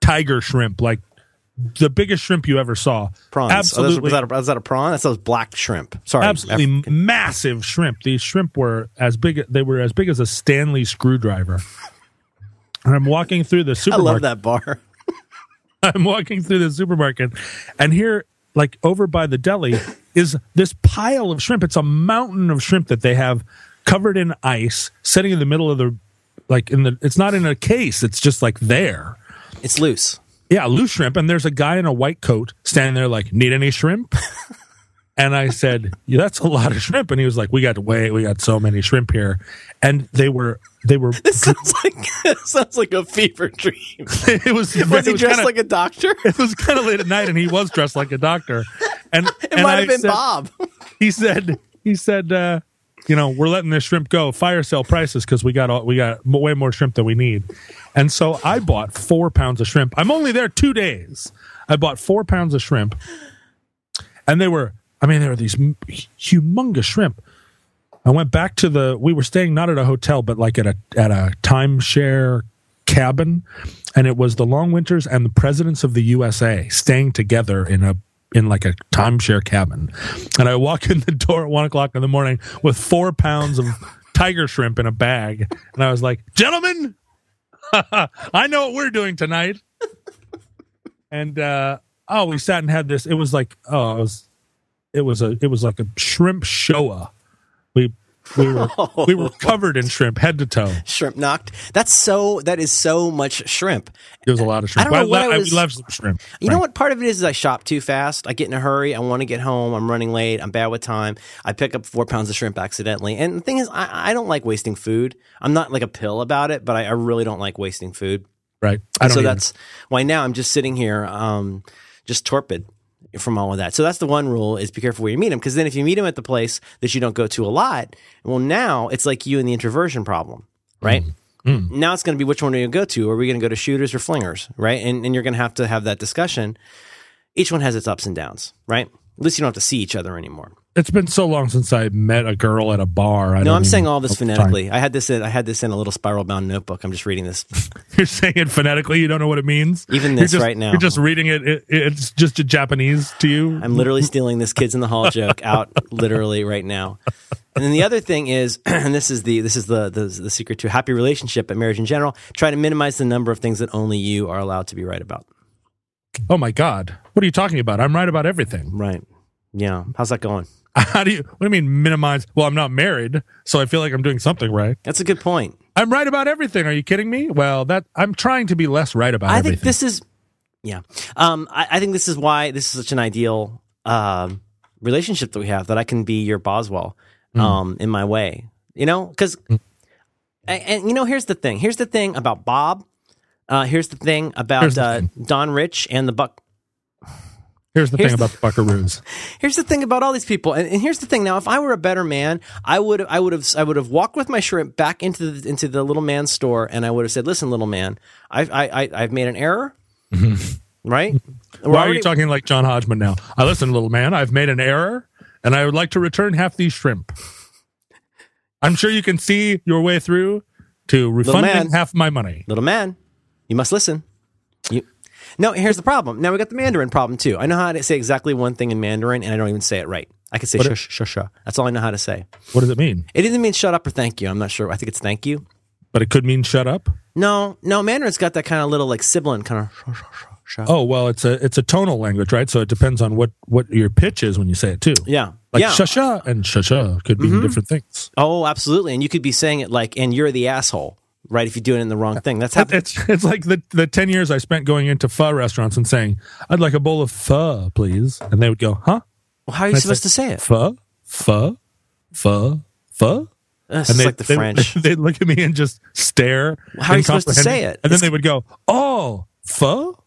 B: tiger shrimp, like the biggest shrimp you ever saw.
A: Prawns.
B: Oh, absolutely,
A: Oh, was, that a, was that a prawn? That's those black shrimp. Sorry.
B: absolutely
A: Af-
B: massive shrimp. These shrimp were as big. They were as big as a Stanley screwdriver. And I'm walking through the supermarket.
A: I love that bar.
B: I'm walking through the supermarket, and here, like over by the deli, is this pile of shrimp. It's a mountain of shrimp that they have covered in ice, sitting in the middle of the, like in the. It's not in a case. It's just like there.
A: It's loose.
B: Yeah, loose shrimp. And there's a guy in a white coat standing there, like, need any shrimp? and I said, yeah, that's a lot of shrimp. And he was like, we got way, we got so many shrimp here, and they were, they were.
A: This sounds like it sounds like a fever dream.
B: it was.
A: Was he
B: was
A: dressed
B: kinda-
A: like a doctor?
B: it was kind of late at night and he was dressed like a doctor and
A: It
B: and
A: might
B: I
A: have been
B: said-
A: Bob.
B: he said he said uh you know we're letting this shrimp go. Fire sale prices because we got all, we got way more shrimp than we need. And so i bought four pounds of shrimp. I'm only there two days. I bought four pounds of shrimp. And they were i mean there were these humongous shrimp. I went back to the we were staying not at a hotel but like at a at a timeshare cabin. And it was the long winters and the presidents of the usa staying together in a in like a timeshare cabin, and I walk in the door at one o'clock in the morning with four pounds of tiger shrimp in a bag, and I was like, "Gentlemen, I know what we're doing tonight." And uh, oh, we sat and had this. It was like oh, it was it was a it was like a shrimp showa. We we were we were covered in shrimp head to toe.
A: Shrimp knocked. That's so. That is so much shrimp.
B: It was a lot of shrimp.
A: I don't know what
B: I,
A: I was-
B: love some shrimp.
A: You know what? Part of it is, is I shop too fast. I get in a hurry. I want to get home. I'm running late. I'm bad with time. I pick up four pounds of shrimp accidentally. And the thing is, I, I don't like wasting food. I'm not like a pill about it, but I, I really don't like wasting food.
B: Right. I don't
A: so
B: either.
A: that's why now I'm just sitting here, um, just torpid from all of that. So that's the one rule is be careful where you meet them. Cause then if you meet them at the place that you don't go to a lot, well, now it's like you and the introversion problem, right?
B: Mm.
A: Now it's going to be which one are you going to go to? Are we going to go to shooters or flingers, right? And, and you're going to have to have that discussion. Each one has its ups and downs, right? At least you don't have to see each other anymore.
B: it's been so long since I met a girl at a bar. I
A: No, I'm saying all this phonetically. I had this in, I had this in a little spiral bound notebook. I'm just reading this.
B: You're saying it phonetically. You don't know what it means.
A: Even this
B: just-
A: right now.
B: You're just reading it. it. It's just a Japanese to you.
A: I'm literally stealing this kids in the hall joke out literally right now. And then the other thing is, and this is the this is the, the the secret to a happy relationship and marriage in general. Try to minimize the number of things that only you are allowed to be right about.
B: oh my god, what are you talking about? I'm right about everything.
A: Right? Yeah. How's that going?
B: How do you? What do you mean minimize? Well, I'm not married, so I feel like I'm doing something right.
A: That's a good point.
B: I'm right about everything. Are you kidding me? Well, that I'm trying to be less right about
A: I
B: everything.
A: think this is, yeah. Um, I, I think this is why this is such an ideal um, relationship that we have. That I can be your Boswell
B: Hmm.
A: um, in my way. You know, because and, and you know, here's the thing. Here's the thing about Bob. Uh, here's the thing about
B: Here's the
A: uh,
B: thing.
A: Don Rich and the Buck.
B: Here's the
A: here's
B: thing
A: the-
B: about the Buckaroos.
A: Here's the thing about all these people, and, and here's the thing. Now, if I were a better man, I would I would have I would have walked with my shrimp back into the into the little man's store, and I would have said, "Listen, little man, I've I, I, I've made an error, right? We're
B: Why are
A: already-
B: you talking like John Hodgman now? I listen, little man. I've made an error, and I would like to return half these shrimp. I'm sure you can see your way through to refunding
A: man.
B: half my money.
A: little man, you must listen. You no. Here's the problem. Now we got the Mandarin problem too. I know how to say exactly one thing in Mandarin, and I don't even say it right. I can say
B: What-
A: shush shush shush. That's all I know how to say.
B: What does it mean?
A: It doesn't mean shut up or thank you. I'm not sure. I think it's thank you.
B: But it could mean shut up.
A: No, no. Mandarin's got that kind of little like sibling kind of. Shush, shush, shush, shush.
B: Oh well, it's a it's a tonal language, right? So it depends on what what your pitch is when you say it too.
A: Yeah,
B: Like
A: yeah. Mm-hmm.
B: shasha and shasha could mean different things.
A: Oh, absolutely. And you could be saying it like, and you're the asshole, right? If you're doing it in the wrong thing. That's happened.
B: It's it's like the the ten years I spent going into pho restaurants and saying, "I'd like a bowl of pho, please," and they would go, "Huh?
A: Well, how are you supposed
B: like-
A: to say it?
B: Pho, pho, pho, pho."
A: That's
B: And they,
A: like the
B: they-
A: French.
B: They'd look at me and just stare.
A: How are you supposed to say it?
B: And then
A: It's-
B: they would go, "Oh, pho,"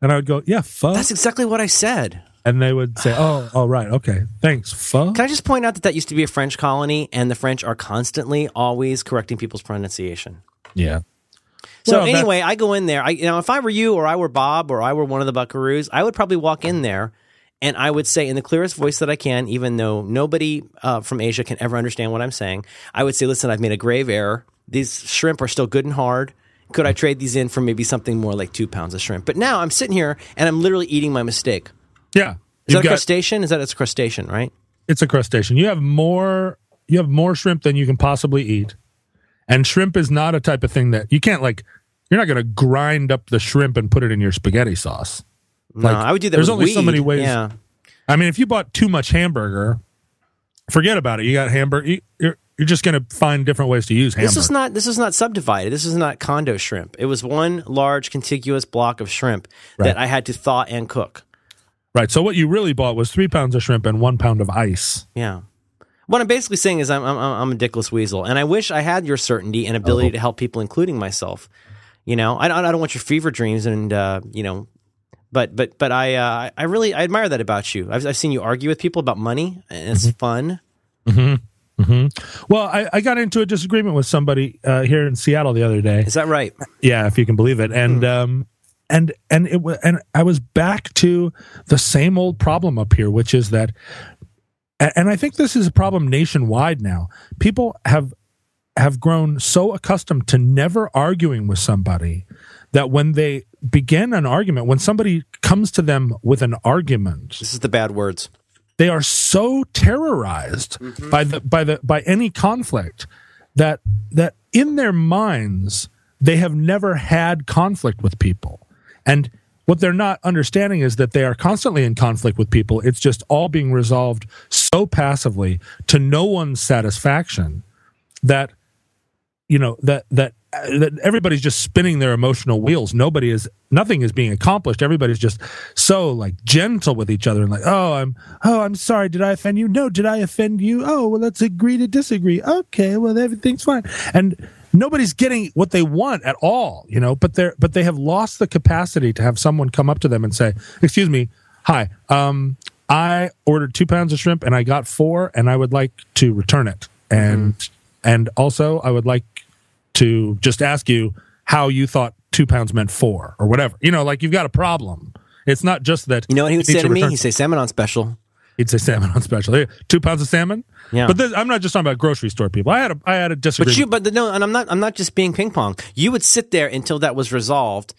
B: and I would go, "Yeah, pho,"
A: That's exactly what I said.
B: and they would say, "Oh, all right, okay, thanks, pho."
A: Can I just point out that that used to be a French colony, and the French are constantly, always correcting people's pronunciation.
B: Yeah.
A: So
B: Well,
A: anyway, I go in there. I, you know, if I were you, or I were Bob, or I were one of the Buckaroos, I would probably walk in there, and I would say in the clearest voice that I can, even though nobody uh, from Asia can ever understand what I'm saying. I would say, "Listen, I've made a grave error. These shrimp are still good and hard. Could I trade these in for maybe something more like two pounds of shrimp?" But now I'm sitting here and I'm literally eating my mistake.
B: Yeah.
A: Is that a
B: got-
A: crustacean? Is that it's a crustacean, right?
B: it's a crustacean. You have more you have more shrimp than you can possibly eat. And shrimp is not a type of thing that you can't like you're not going to grind up the shrimp and put it in your spaghetti sauce.
A: No,
B: Like,
A: I would do that.
B: there's only so many ways-
A: Yeah,
B: I mean, if you bought too much hamburger, forget about it. You got hamburger you, you're you're just going to find different ways to use hamburger.
A: this is not this is not subdivided. This is not condo shrimp. It was one large contiguous block of shrimp
B: Right.
A: that I had to thaw and cook.
B: right. So what you really bought was 3 pounds of shrimp and 1 pound of ice.
A: Yeah. What I'm basically saying is I'm I'm, I'm a dickless weasel, and I wish I had your certainty and ability
B: Oh.
A: to help people, including myself. You know, I don't I don't want your fever dreams, and uh, you know, but but but I uh, I really I admire that about you. I've I've seen you argue with people about money, and it's
B: Mm-hmm.
A: fun.
B: Well, I, I got into a disagreement with somebody uh, here in Seattle the other day.
A: Is that right?
B: Yeah, if you can believe it. And um and and it wa- and I was back to the same old problem up here, which is that and I think this is a problem nationwide now. People have have grown so accustomed to never arguing with somebody that when they begin an argument, when somebody comes to them with an argument,
A: this is the bad words.
B: They are so terrorized mm-hmm. by the by the by any conflict that that in their minds they have never had conflict with people. And what they're not understanding is that they are constantly in conflict with people. It's just all being resolved so passively to no one's satisfaction that you know that that that everybody's just spinning their emotional wheels. Nobody is nothing is being accomplished. Everybody's just so like gentle with each other and like, oh, I'm oh, I'm sorry. Did I offend you? No. Did I offend you? Oh, well, let's agree to disagree. Okay, well, everything's fine. And nobody's getting what they want at all, you know. But they're but they have lost the capacity to have someone come up to them and say, "Excuse me, hi, um, I ordered two pounds of shrimp and I got four, and I would like to return it, and mm-hmm. and also I would like to just ask you how you thought two pounds meant four or whatever. You know, like you've got a problem. It's not just that.
A: You know what he would say to me? He'd say salmon on special.
B: He'd say salmon on special. Two pounds of salmon. Yeah. But this, I'm not just talking about grocery store people. I had a I had a disagreement.
A: But you, but the, no, and I'm not I'm not just being ping pong. You would sit there until that was resolved,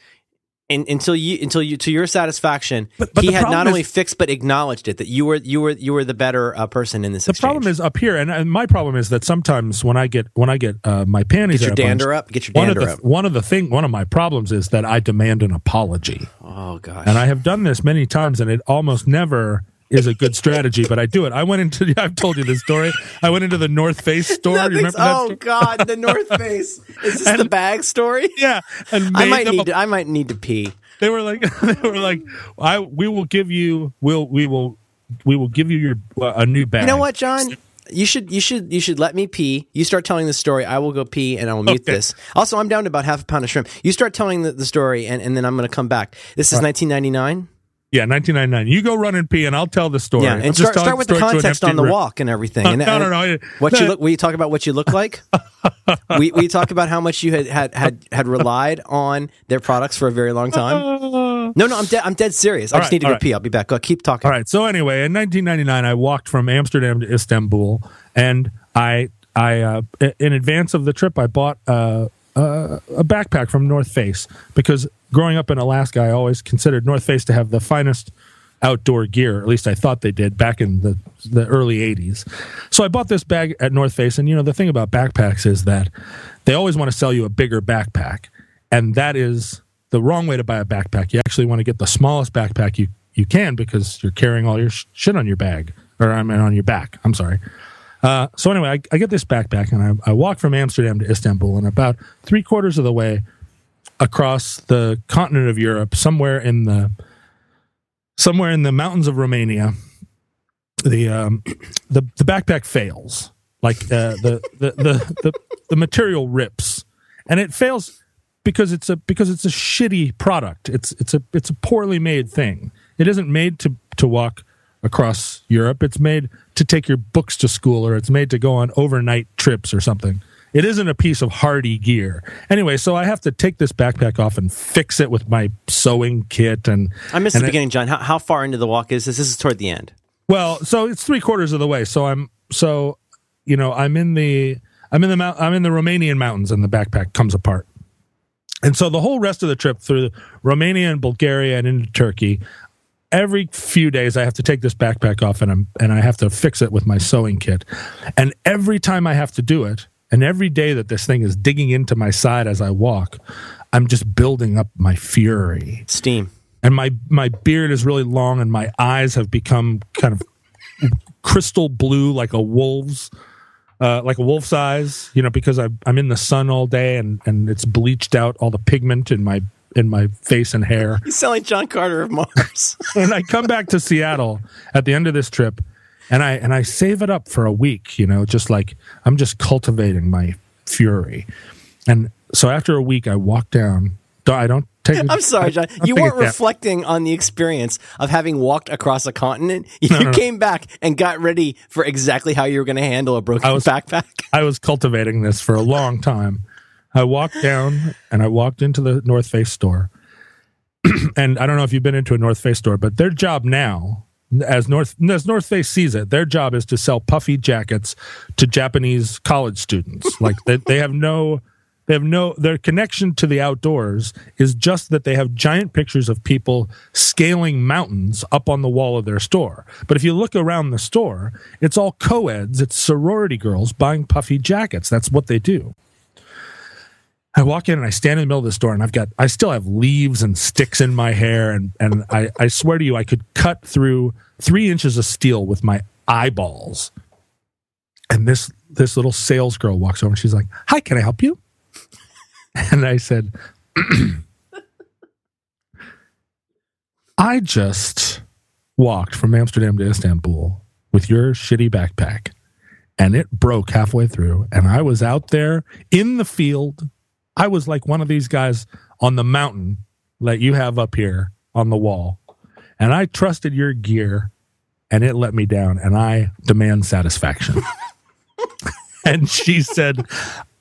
A: And, until you until you to your satisfaction, but, but he had not only fixed but acknowledged it that you were you were you were the better uh, person in this.
B: The
A: exchange.
B: problem is up here, and, and, my problem is that sometimes when I get when I get uh, my panties,
A: get your dander up, get your dander
B: one of
A: the,
B: up. One of the thing, one of my problems is that I demand an apology.
A: Oh gosh,
B: and I have done this many times, and it almost never is a good strategy, but I do it. I went into, I've told you this story. I went into the North Face store.
A: remember oh that God, the North Face. Is this and, the bag story?
B: Yeah.
A: And I might need a, to, I might need to pee
B: they were like they were like I we will give you will we will we will give you your uh, a new bag.
A: You know what, John? You should you should you should let me pee. You start telling the story. I will go pee and I will mute okay. this. Also, I'm down to about half a pound of shrimp. You start telling the, the story and, and then I'm going to come back. This is 1999.
B: Yeah, 1999. You go run and pee, and I'll tell the story.
A: Yeah, and start, start with the context on the walk and everything. And,
B: no, no, no.
A: What you look? We talk about what you look like. we we talk about how much you had had had, had relied on their products for a very long time. No, no, I'm dead. I'm dead serious. I just right, need to go right. pee. I'll be back. Go, keep talking.
B: All right. So anyway, in 1999, I walked from Amsterdam to Istanbul, and I I uh, in advance of the trip, I bought. Uh, uh, a backpack from North Face because growing up in Alaska, I always considered North Face to have the finest outdoor gear. At least I thought they did back in the the early '80s. So I bought this bag at North Face, and you know the thing about backpacks is that they always want to sell you a bigger backpack, and that is the wrong way to buy a backpack. You actually want to get the smallest backpack you you can because you're carrying all your sh- shit on your bag or I mean on your back. I'm sorry. Uh, so anyway, I, I, get this backpack and I, I walk from Amsterdam to Istanbul, and about three quarters of the way across the continent of Europe, somewhere in the somewhere in the mountains of Romania, the um, the, the backpack fails. Like uh, the, the, the the the material rips, and it fails because it's a because it's a shitty product. It's it's a it's a poorly made thing. It isn't made to to walk across Europe. It's made to take your books to school, or it's made to go on overnight trips or something. It isn't a piece of hardy gear. Anyway, so I have to take this backpack off and fix it with my sewing kit. And
A: I missed
B: and
A: the beginning, John. How, how far into the walk is this? This is toward the end.
B: Well, so it's three quarters of the way. So I'm so you know I'm in the I'm in the mount I'm in the Romanian mountains, and the backpack comes apart. And so the whole rest of the trip through Romania and Bulgaria and into Turkey, every few days I have to take this backpack off and I'm and I have to fix it with my sewing kit. And every time I have to do it, and every day that this thing is digging into my side as I walk, I'm just building up my fury.
A: Steam.
B: And my my beard is really long and my eyes have become kind of crystal blue like a wolf's uh, like a wolf's eyes, you know, because I, I'm in the sun all day and, and it's bleached out all the pigment in my in my face and hair.
A: He's selling John Carter of Mars.
B: and I come back to Seattle at the end of this trip, and I and I save it up for a week. You know, just like I'm just cultivating my fury. And so after a week, I walk down. I don't take.
A: I'm sorry, John. You weren't reflecting on the experience of having walked across a continent. You no, no, came no. back and got ready for exactly how you were going to handle a broken
B: I was,
A: backpack.
B: I was cultivating this for a long time. I walked down and I walked into the North Face store. and I don't know if you've been into a North Face store, but their job now as North as North Face sees it, their job is to sell puffy jackets to Japanese college students. like they, they have no They have no their connection to the outdoors is just that they have giant pictures of people scaling mountains up on the wall of their store. But if you look around the store, it's all co-eds, it's sorority girls buying puffy jackets. That's what they do. I walk in and I stand in the middle of the store and I've got I still have leaves and sticks in my hair and and I, I swear to you I could cut through three inches of steel with my eyeballs. And this this little sales girl walks over and she's like, Hi, can I help you? And I said, I just walked from Amsterdam to Istanbul with your shitty backpack and it broke halfway through and I was out there in the field I was like one of these guys on the mountain that you have up here on the wall. And I trusted your gear and it let me down and I demand satisfaction. and she said,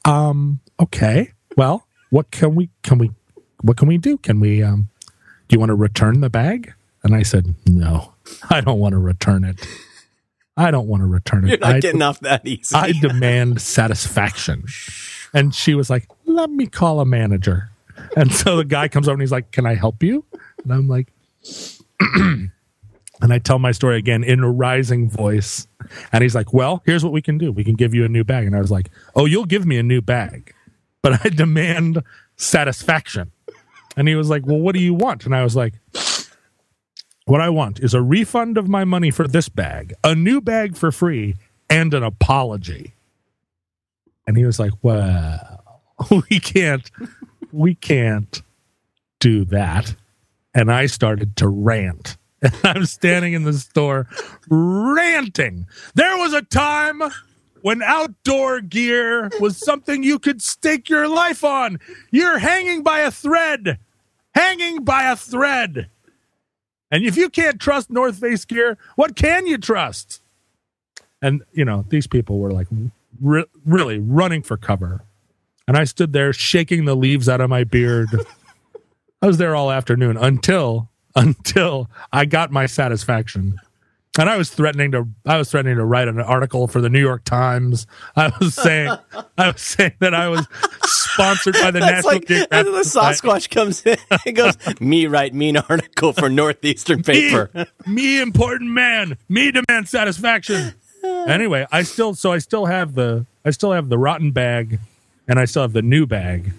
B: um, okay, well, what can we, can we, what can we do? Can we, um, do you want to return the bag? And I said, no, I don't want to return it. I don't want to return it.
A: You're not
B: I,
A: getting off that easy.
B: I demand satisfaction. And she was like, let me call a manager. And so the guy comes over and he's like, can I help you? And I'm like, and I tell my story again in a rising voice. And he's like, well, here's what we can do. We can give you a new bag. And I was like, oh, you'll give me a new bag, but I demand satisfaction. And he was like, well, what do you want? And I was like, what I want is a refund of my money for this bag, a new bag for free, and an apology. And he was like, well, we can't, we can't do that. And I started to rant. And I'm standing in the store ranting. There was a time when outdoor gear was something you could stake your life on. You're hanging by a thread, hanging by a thread. And if you can't trust North Face gear, what can you trust? And, you know, these people were like re- really running for cover. And I stood there shaking the leaves out of my beard. I was there all afternoon until until I got my satisfaction. And I was threatening to I was threatening to write an article for the New York Times. I was saying I was saying that I was sponsored by the
A: That's
B: National
A: like and the Sasquatch comes in and goes, "Me write mean article for Northeastern paper."
B: Me, me important man. Me demand satisfaction. Anyway, I still so I still have the I still have the rotten bag, and I still have the new bag,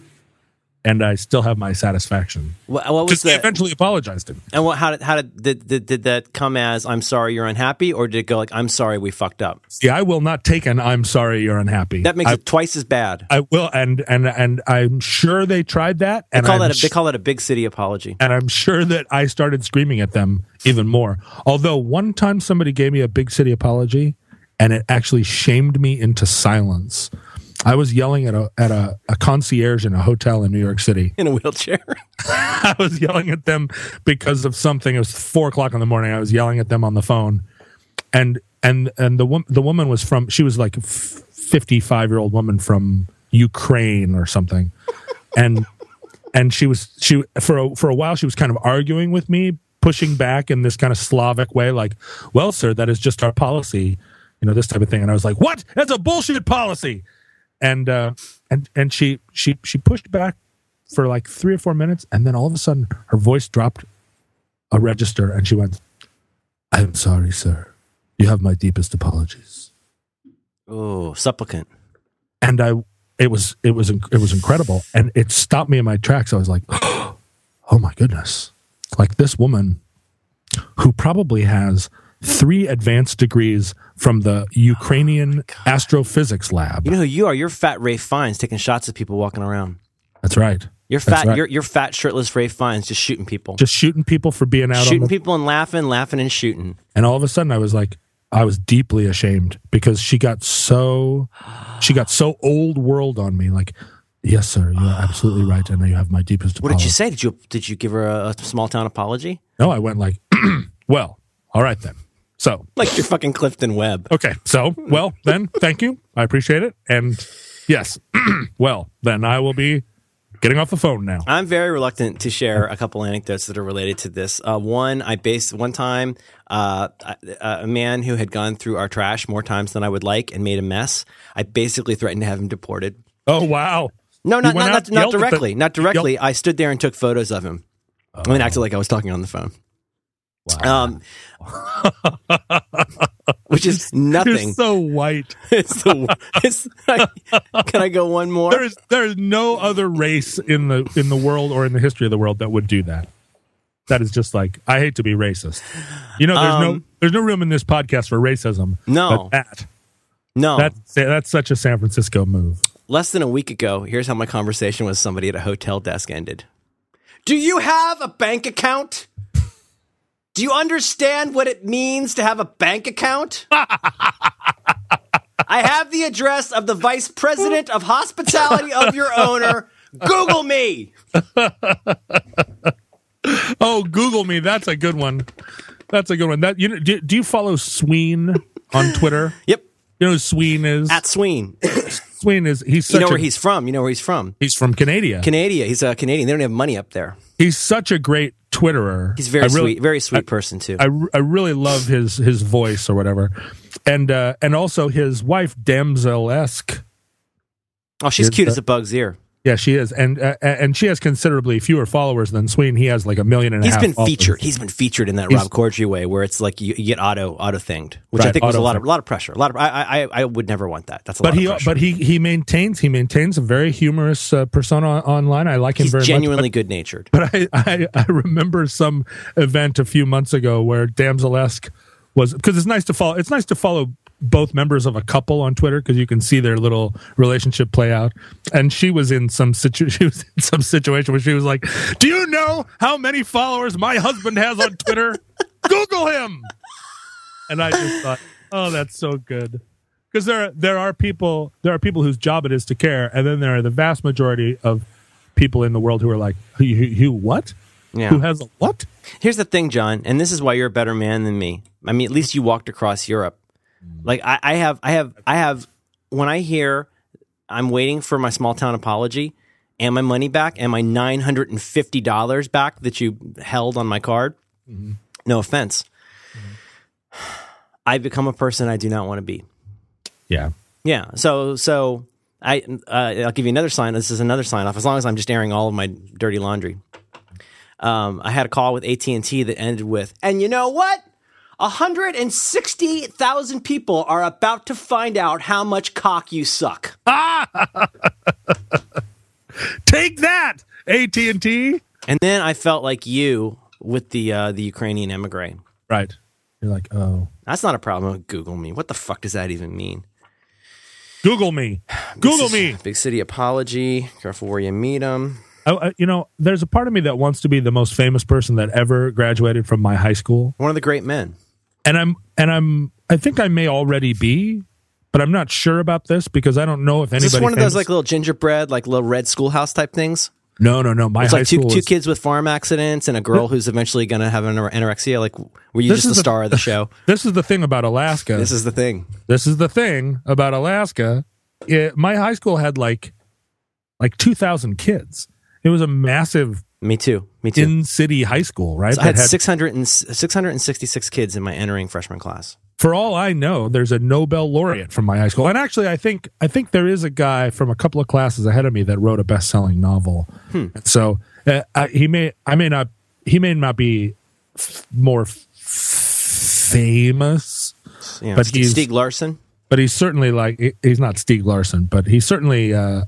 B: and I still have my satisfaction.
A: What, what was that?
B: eventually apologized to me.
A: And what? How did? How did? Did, did? did that come as? I'm sorry, you're unhappy, or did it go like, I'm sorry, we fucked up?
B: Yeah, I will not take an "I'm sorry, you're unhappy."
A: That makes
B: I,
A: it twice as bad.
B: I will, and and and I'm sure they tried that,
A: They
B: and
A: call
B: I'm
A: that. A,
B: sh-
A: they call that a big city apology.
B: and I'm sure that I started screaming at them even more. Although one time somebody gave me a big city apology, and it actually shamed me into silence. I was yelling at a at a, a concierge in a hotel in New York City.
A: In a wheelchair.
B: I was yelling at them because of something. It was four o'clock in the morning. I was yelling at them on the phone, and and and the woman the woman was from she was like a fifty five year old woman from Ukraine or something, and and she was she for a, for a while she was kind of arguing with me, pushing back in this kind of Slavic way, like, "Well, sir, that is just our policy," you know, this type of thing. And I was like, "What? That's a bullshit policy." And uh, and and she she she pushed back for like three or four minutes, and then all of a sudden her voice dropped a register, and she went, "I'm sorry, sir. You have my deepest apologies."
A: Oh, supplicant.
B: and I it was it was it was incredible, and it stopped me in my tracks. I was like, "Oh my goodness!" Like this woman, who probably has three advanced degrees from the Ukrainian oh astrophysics lab.
A: You know who you are? You're fat Ralph Fiennes taking shots at people walking around.
B: That's right.
A: You're fat.
B: right.
A: You're you're fat shirtless Ralph Fiennes, just shooting people,
B: Just shooting people for being out
A: shooting
B: on the,
A: people and laughing, laughing and shooting.
B: and all of a sudden I was like, I was deeply ashamed because she got so she got so old world on me. Like, yes, sir, you're absolutely right, and you have my deepest.
A: What did you say? Did you did you give her a, a small town apology?
B: No, I went like, well, all right then. So,
A: Like you're fucking Clifton Webb.
B: okay. So, well, then, thank you. I appreciate it. And yes, well, then I will be getting off the phone now.
A: I'm very reluctant to share a couple anecdotes that are related to this. Uh, one, I based one time uh, a, a man who had gone through our trash more times than I would like and made a mess. I basically threatened to have him deported.
B: Oh, wow.
A: No, not not,
B: out,
A: not, not
B: at the-
A: directly. not directly. I stood there and took photos of him. I mean, acted like I was talking on the phone. Um, which is
B: You're
A: nothing.
B: so white.
A: it's the. It's, can I go one more?
B: There is there is no other race in the in the world or in the history of the world that would do that. That is just like I hate to be racist. You know, there's no
A: Um,
B: there's no room in this podcast for racism.
A: No.
B: but that
A: no.
B: that's that's such a San Francisco move.
A: Less than a week ago, here's how my conversation with somebody at a hotel desk ended. Do you have a bank account? Do you understand what it means to have a bank account? I have the address of the vice president of hospitality of your owner. Google me.
B: Oh, Google me. That's a good one. That's a good one. That you know, do, do you follow Sween on Twitter?
A: Yep.
B: You know who Sween is?
A: At Sween.
B: Sween is he's such
A: You know
B: a,
A: where he's from. You know where he's from.
B: he's from Canada.
A: Canada. He's a Canadian. They don't have money up there.
B: he's such a great Twitterer.
A: He's very
B: really-
A: sweet. Very sweet person too.
B: I, I really love his his voice or whatever, and uh, and also his wife damsel esque.
A: oh, she's
B: is
A: cute
B: that-
A: as a bug's ear.
B: Yeah, she is, and uh, and she has considerably fewer followers than Sween. He has like a million and a
A: He's
B: half
A: been
B: followers.
A: featured. He's been featured in that
B: He's-
A: Rob Corddry way, where it's like you, you get auto auto thinged, which I think was a lot of a lot of pressure. A lot of I I I would never want that. That's a
B: But
A: lot
B: he
A: of pressure.
B: but he he maintains he maintains a very humorous uh, persona online. I like him
A: he's
B: very
A: genuinely good natured.
B: But, I, I I remember some event a few months ago where damsel esque was because it's nice to follow. It's nice to follow both members of a couple on Twitter because you can see their little relationship play out. And she was in some situ- she was in some situation where she was like, "Do you know how many followers my husband has on Twitter? Google him." And I just thought, "Oh, that's so good." Because there there are people there are people whose job it is to care, and then there are the vast majority of people in the world who are like, "Who, who, who what?
A: Yeah.
B: Who has a what?"
A: Here's the thing, John, and this is why you're a better man than me. I mean, at least you walked across Europe. Like I, I have, I have, I have. When I hear I'm waiting for my small town apology and my money back and my nine hundred and fifty dollars back that you held on my card. No offense. I become a person I do not want to be.
B: Yeah.
A: Yeah. So so I uh, I'll give you another sign. This is another sign off. As long as I'm just airing all of my dirty laundry. Um, I had a call with AT and T that ended with, and you know what? 160,000 people are about to find out how much cock you suck. Ah!
B: Take that, AT and
A: then I felt like you with the uh, the Ukrainian emigre.
B: Right. You're like, oh,
A: That's not a problem. Google me. What the fuck does that even mean?
B: Google me, Google me.
A: Big city apology. Careful where you meet them.
B: I, you know, there's a part of me that wants to be the most famous person that ever graduated from my high school,
A: One of the great men.
B: And I'm and I'm I think I may already be, but I'm not sure about this because I don't know if anybody.
A: Is this one of those like little gingerbread, like little red schoolhouse type things?
B: no, no, no. My
A: It's like two, two kids with farm accidents and a girl who's eventually going to have an anorexia. Like, were you just the
B: the-
A: star of the show?
B: This is the thing about Alaska.
A: This is the thing.
B: this is the thing about Alaska. It, my high school had like like 2,000 kids. It was a massive
A: Me too. Me too.
B: in city high school, right?
A: So I had,
B: had-
A: 600 and, 666 kids in my entering freshman class.
B: for all I know, there's a Nobel laureate from my high school, and actually, I think I think there is a guy from a couple of classes ahead of me that wrote a best-selling novel.
A: Hmm.
B: So uh, I, he may, I may not, he may not be f- more f- famous,
A: You know,
B: But
A: St-
B: he's-
A: Stieg Larsson.
B: but he's certainly like he's not Stieg Larsson, but he's certainly uh,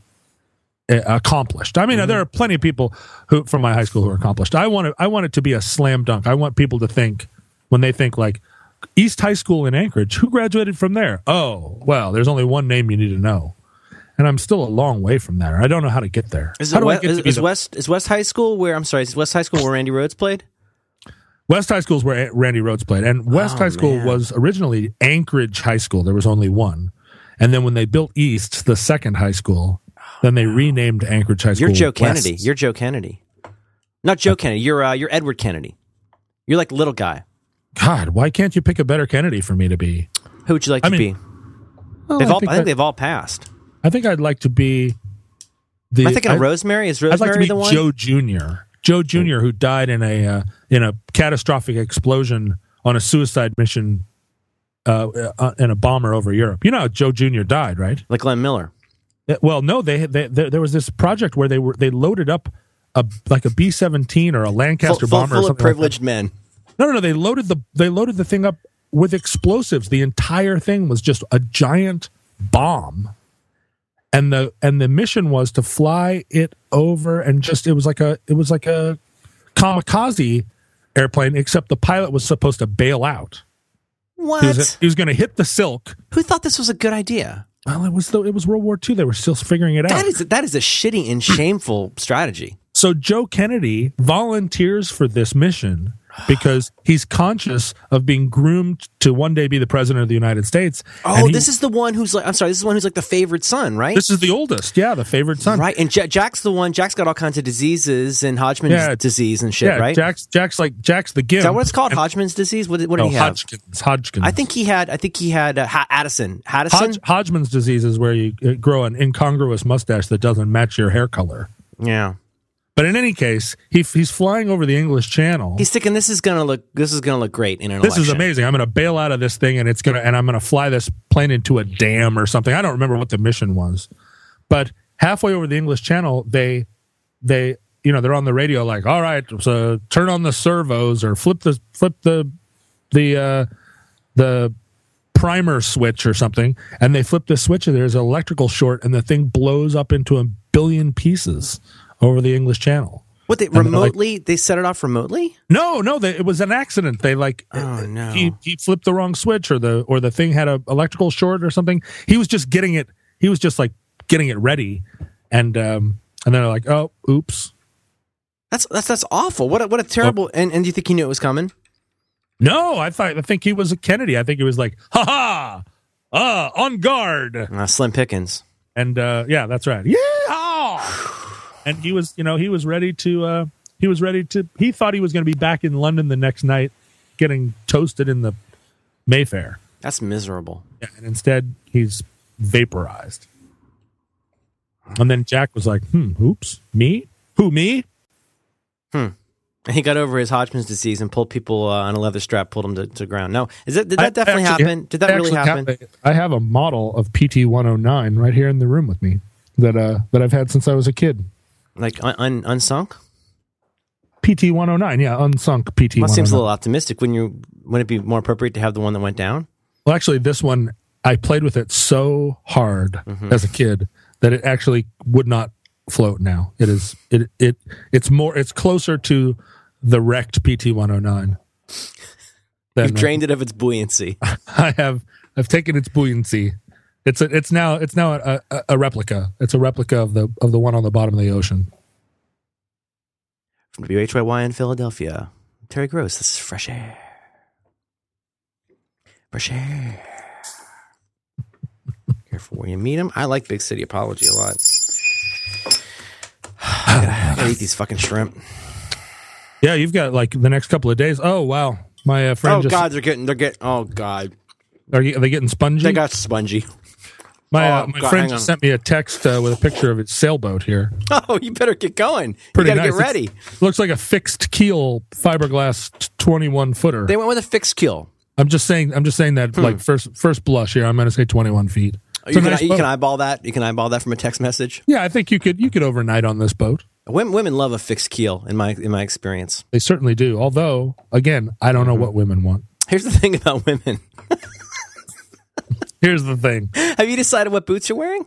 B: accomplished. I mean,
A: Mm-hmm.
B: there are plenty of people who from my high school who are accomplished. I want it. I want it to be a slam dunk. I want people to think when they think like East High School in Anchorage, who graduated from there? Oh, well, there's only one name you need to know, and I'm still a long way from there. I don't know how to get there.
A: Is,
B: how
A: it
B: do I
A: West, is, is
B: the-
A: West is West High School where I'm sorry, is West High School where Randy Rhodes played?
B: West High School is where Randy Rhodes played, and West
A: Oh,
B: High School
A: man.
B: was originally Anchorage High School. There was only one, and then when they built East, the second high school, then they renamed Anchorage High School.
A: You're Joe
B: West.
A: Kennedy. You're Joe Kennedy. Not Joe Kennedy. You're uh, you're Edward Kennedy. You're like little guy.
B: God, why can't you pick a better Kennedy for me to be?
A: Who would you like
B: I
A: to
B: mean,
A: be?
B: Well,
A: They've
B: I,
A: all,
B: think
A: I think
B: I,
A: they've all passed.
B: I think I'd like to be the.
A: Am I thinking
B: I,
A: of Rosemary? Is Rosemary I'd
B: like to be
A: the one?
B: Joe Junior. Joe Junior, who died in a uh, in a catastrophic explosion on a suicide mission uh, uh, in a bomber over Europe. You know how Joe Junior died, right?
A: like Glenn Miller.
B: Uh, Well, no, they, they, they there was this project where they were they loaded up a like a B seventeen or a
A: Full,
B: Lancaster
A: full,
B: bomber. or
A: full of
B: something like
A: privileged men.
B: No, no, no. They loaded the they loaded the thing up with explosives. The entire thing was just a giant bomb, and the and the mission was to fly it over and just it was like a it was like a kamikaze airplane, except the pilot was supposed to bail out.
A: What?
B: He was, he was going to hit the silk.
A: Who thought this was a good idea?
B: Well, it was the, it was World War II. They were still figuring it out.
A: That is that is a shitty and shameful strategy.
B: So Joe Kennedy volunteers for this mission because he's conscious of being groomed to one day be the president of the United States.
A: Oh,
B: he-
A: this is the one who's like I'm sorry, this is the one who's like the favorite son, right?
B: this is the oldest, yeah, the favorite son.
A: right. And Ja- Jack's the one. Jack's got all kinds of diseases and Hodgman's
B: Yeah.
A: disease and shit,
B: yeah,
A: right?
B: Jack's Jack's like Jack's the gimp.
A: is that what it's called? Hodgman's disease. What, did- what did
B: No,
A: he have?
B: Hodgkins. Hodgkins.
A: I think he had. I think he had uh, Addison. Haddison.
B: Hodg, Hodgman's disease is where you uh, grow an incongruous mustache that doesn't match your hair color.
A: yeah.
B: But in any case, he, he's flying over the English Channel.
A: He's thinking this is gonna look. This is gonna look great in an
B: this is amazing. I'm going to bail out of this thing, and it's to, and I'm going to fly this plane into a dam or something. I don't remember what the mission was, but halfway over the English Channel, they, they, you know, they're on the radio like, all right, so turn on the servos or flip the flip the the uh, the primer switch or something, and they flip the switch, and there's an electrical short, and the thing blows up into a billion pieces over the English Channel.
A: What they
B: like-
A: remotely? they set it off remotely.
B: No, no, they, it was an accident. They like
A: Oh, no.
B: he he flipped the wrong switch or the or the thing had a electrical short or something. He was just getting it. He was just like getting it ready, and um and then they're like, oh, oops.
A: That's that's that's awful. What a, what a terrible. And and do you think he knew it was coming?
B: No, I thought I think he was a Kennedy. I think he was like, ha ha, ah, on guard,
A: Uh, Slim Pickens.
B: and uh yeah, that's right. Yeah, and he was you know he was ready to uh he was ready to he thought he was going to be back in London the next night, getting toasted in the Mayfair.
A: That's miserable.
B: Yeah, and instead he's vaporized. And then Jack was like, "Hmm, oops, me? Who me? Hmm.
A: And he got over his Hodgman's disease and pulled people uh, on a leather strap, pulled them to, to ground. No, is that did that
B: I
A: definitely
B: actually-
A: happen? Did that
B: I
A: really happen?
B: have I have a model of PT 109 right here in the room with me that uh that I've had since I was a kid.
A: Like un, un, unsunk?
B: PT 109, yeah, unsunk PT
A: Well, that seems a little optimistic. Wouldn't you? Wouldn't it be more appropriate to have the one that went down?
B: Well, actually, this one I played with it so hard
A: Mm-hmm.
B: as a kid that it actually would not float now. It is it it it's more it's closer to the wrecked PT 109. than,
A: You've drained it of its buoyancy.
B: I have I've taken its buoyancy. It's a, it's now it's now a, a, a replica. It's a replica of the of the one on the bottom of the ocean.
A: From WHYY in Philadelphia, Terry Gross. This is fresh air. Fresh air. Careful where you meet him. I like Big City Apology a lot. I gotta, I gotta eat these fucking shrimp.
B: Yeah, you've got like the next couple of days. Oh wow, my uh, friend
A: Oh
B: just
A: God, they're getting, they're getting. Oh God,
B: are, you, are they getting spongy?
A: they got spongy.
B: My
A: oh,
B: uh, my
A: God,
B: friend just sent me a text uh, with a picture of its sailboat here.
A: Oh, you better get going.
B: Pretty
A: you gotta
B: nice.
A: get ready.
B: It's- looks like a fixed keel fiberglass twenty one footer.
A: They went with a fixed keel.
B: I'm just saying. I'm just saying that like first first blush here. I'm going to say twenty one feet. It's
A: You can,
B: nice
A: you can eyeball that. You can eyeball that from a text message.
B: yeah, I think you could you could overnight on this boat.
A: Women, women love a fixed keel in my in my experience.
B: They certainly do. Although, again, I don't know what women want.
A: Here's the thing about women.
B: Here's the thing.
A: Have you decided what boots you're wearing?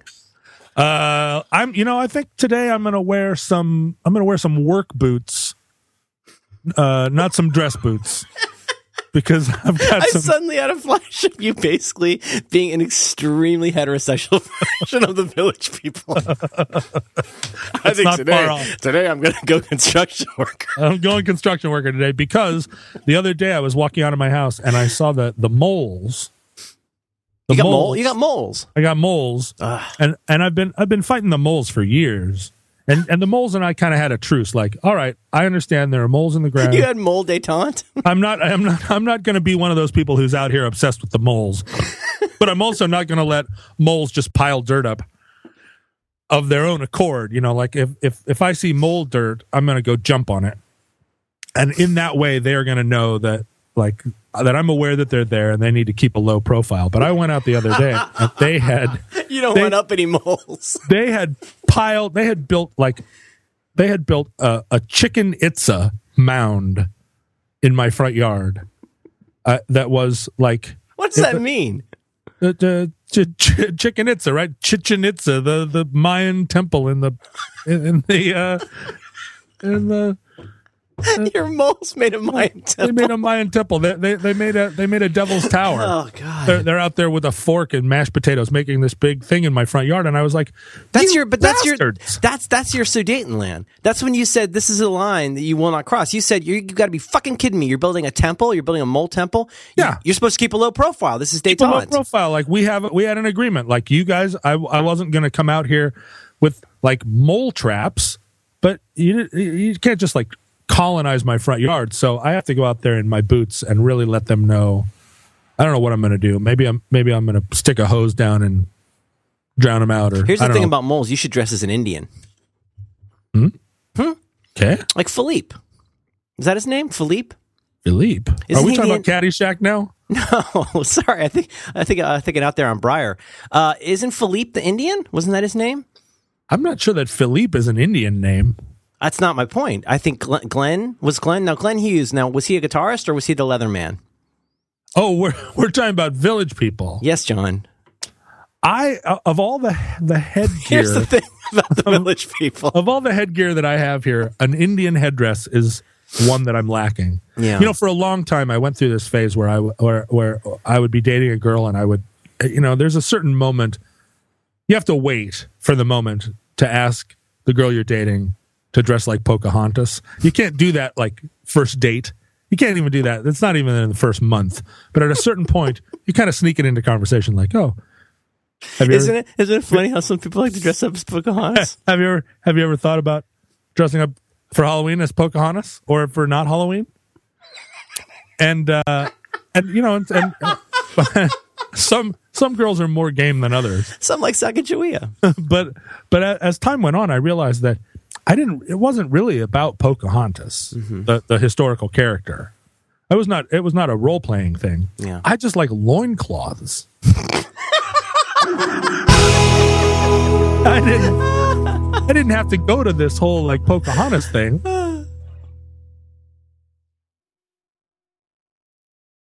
B: Uh, I'm, you know, I think today I'm gonna wear some. I'm gonna wear some work boots, uh, not some dress boots, because I've got
A: I
B: some.
A: suddenly had a flash of you basically being an extremely heterosexual version of the village people. I think
B: not
A: today,
B: off.
A: today I'm going to go construction worker.
B: I'm going construction worker today because the other day I was walking out of my house and I saw the the moles. The
A: You got mole.
B: moles.
A: You got moles.
B: I got moles,
A: Ugh.
B: and and I've been I've been fighting the moles for years. And and the moles and I kind of had a truce. Like, all right, I understand there are moles in the ground.
A: You had mole detente.
B: I'm not. I'm not. I'm not going to be one of those people who's out here obsessed with the moles. but I'm also not going to let moles just pile dirt up of their own accord. You know, like if if if I see mole dirt, I'm going to go jump on it, and in that way, they are going to know that like that I'm aware that they're there and they need to keep a low profile. But I went out the other day and they had
A: You don't
B: They-
A: want up any moles.
B: they had piled they had built like they had built a, a chicken itza mound in my front yard uh, that was like
A: What does that mean?
B: uh, uh, ch- ch- chicken itza right chichen itza the the mayan temple in the in, in the uh in the
A: Your moles made of my
B: they made a mayan temple they, they they made a they made a devil's tower
A: Oh God.
B: they're, they're out there with a fork and mashed potatoes making this big thing in my front yard and i was like
A: That's
B: "You
A: your, but that's your,
B: bastards."
A: that's that's your Sudetenland. That's when you said this is a line that you will not cross. You said you you got to be fucking kidding me. You're building a temple. You're building a mole temple.
B: Yeah.
A: you're supposed to keep a low profile. This is
B: a low profile. Like we have, we had an agreement. Like you guys, I, I wasn't going to come out here with like mole traps, but you you can't just like colonize my front yard. So I have to go out there in my boots and really let them know. I don't know what I'm going to do. Maybe I'm maybe I'm going to stick a hose down and drown them out. Or
A: Here's the thing
B: know.
A: about moles. You should dress as an Indian, Hmm. Hmm.
B: okay,
A: like Philippe. Is that his name? Philippe?
B: Philippe.
A: Isn't
B: Are we talking
A: the-
B: about Caddyshack now?
A: No, sorry. I think I think I think it out there on Briar. Uh, isn't Philippe the Indian? Wasn't that his name?
B: I'm not sure that Philippe is an Indian name.
A: That's not my point. I think Glenn, Glenn was Glenn. Now Glenn Hughes. Now was he a guitarist or was he the leather man?
B: Oh, we're we're talking about village people.
A: Yes, John.
B: I uh, of all the the headgear.
A: Here's the thing about the village people.
B: of all the headgear that I have here, an Indian headdress is one that I'm lacking.
A: Yeah.
B: You know, for a long time, I went through this phase where I where where I would be dating a girl, and I would, you know, there's a certain moment you have to wait for the moment to ask the girl you're dating to dress like Pocahontas. You can't do that like first date. You can't even do that. It's not even in the first month. But at a certain point, you kind of sneak it into conversation, like, "Oh, have you ever-
A: Isn't it? Isn't it funny how some people like to dress up as Pocahontas?
B: have you ever have you ever thought about dressing up for Halloween as Pocahontas or for not Halloween? And uh and you know and, and uh, some some girls are more game than others.
A: Some like Sacagawea.
B: But but as time went on I realized that I didn't it wasn't really about Pocahontas, mm-hmm. the the historical character. I was not it was not a role playing thing.
A: Yeah.
B: I just like loincloths. I didn't I didn't have to go to this whole like Pocahontas thing.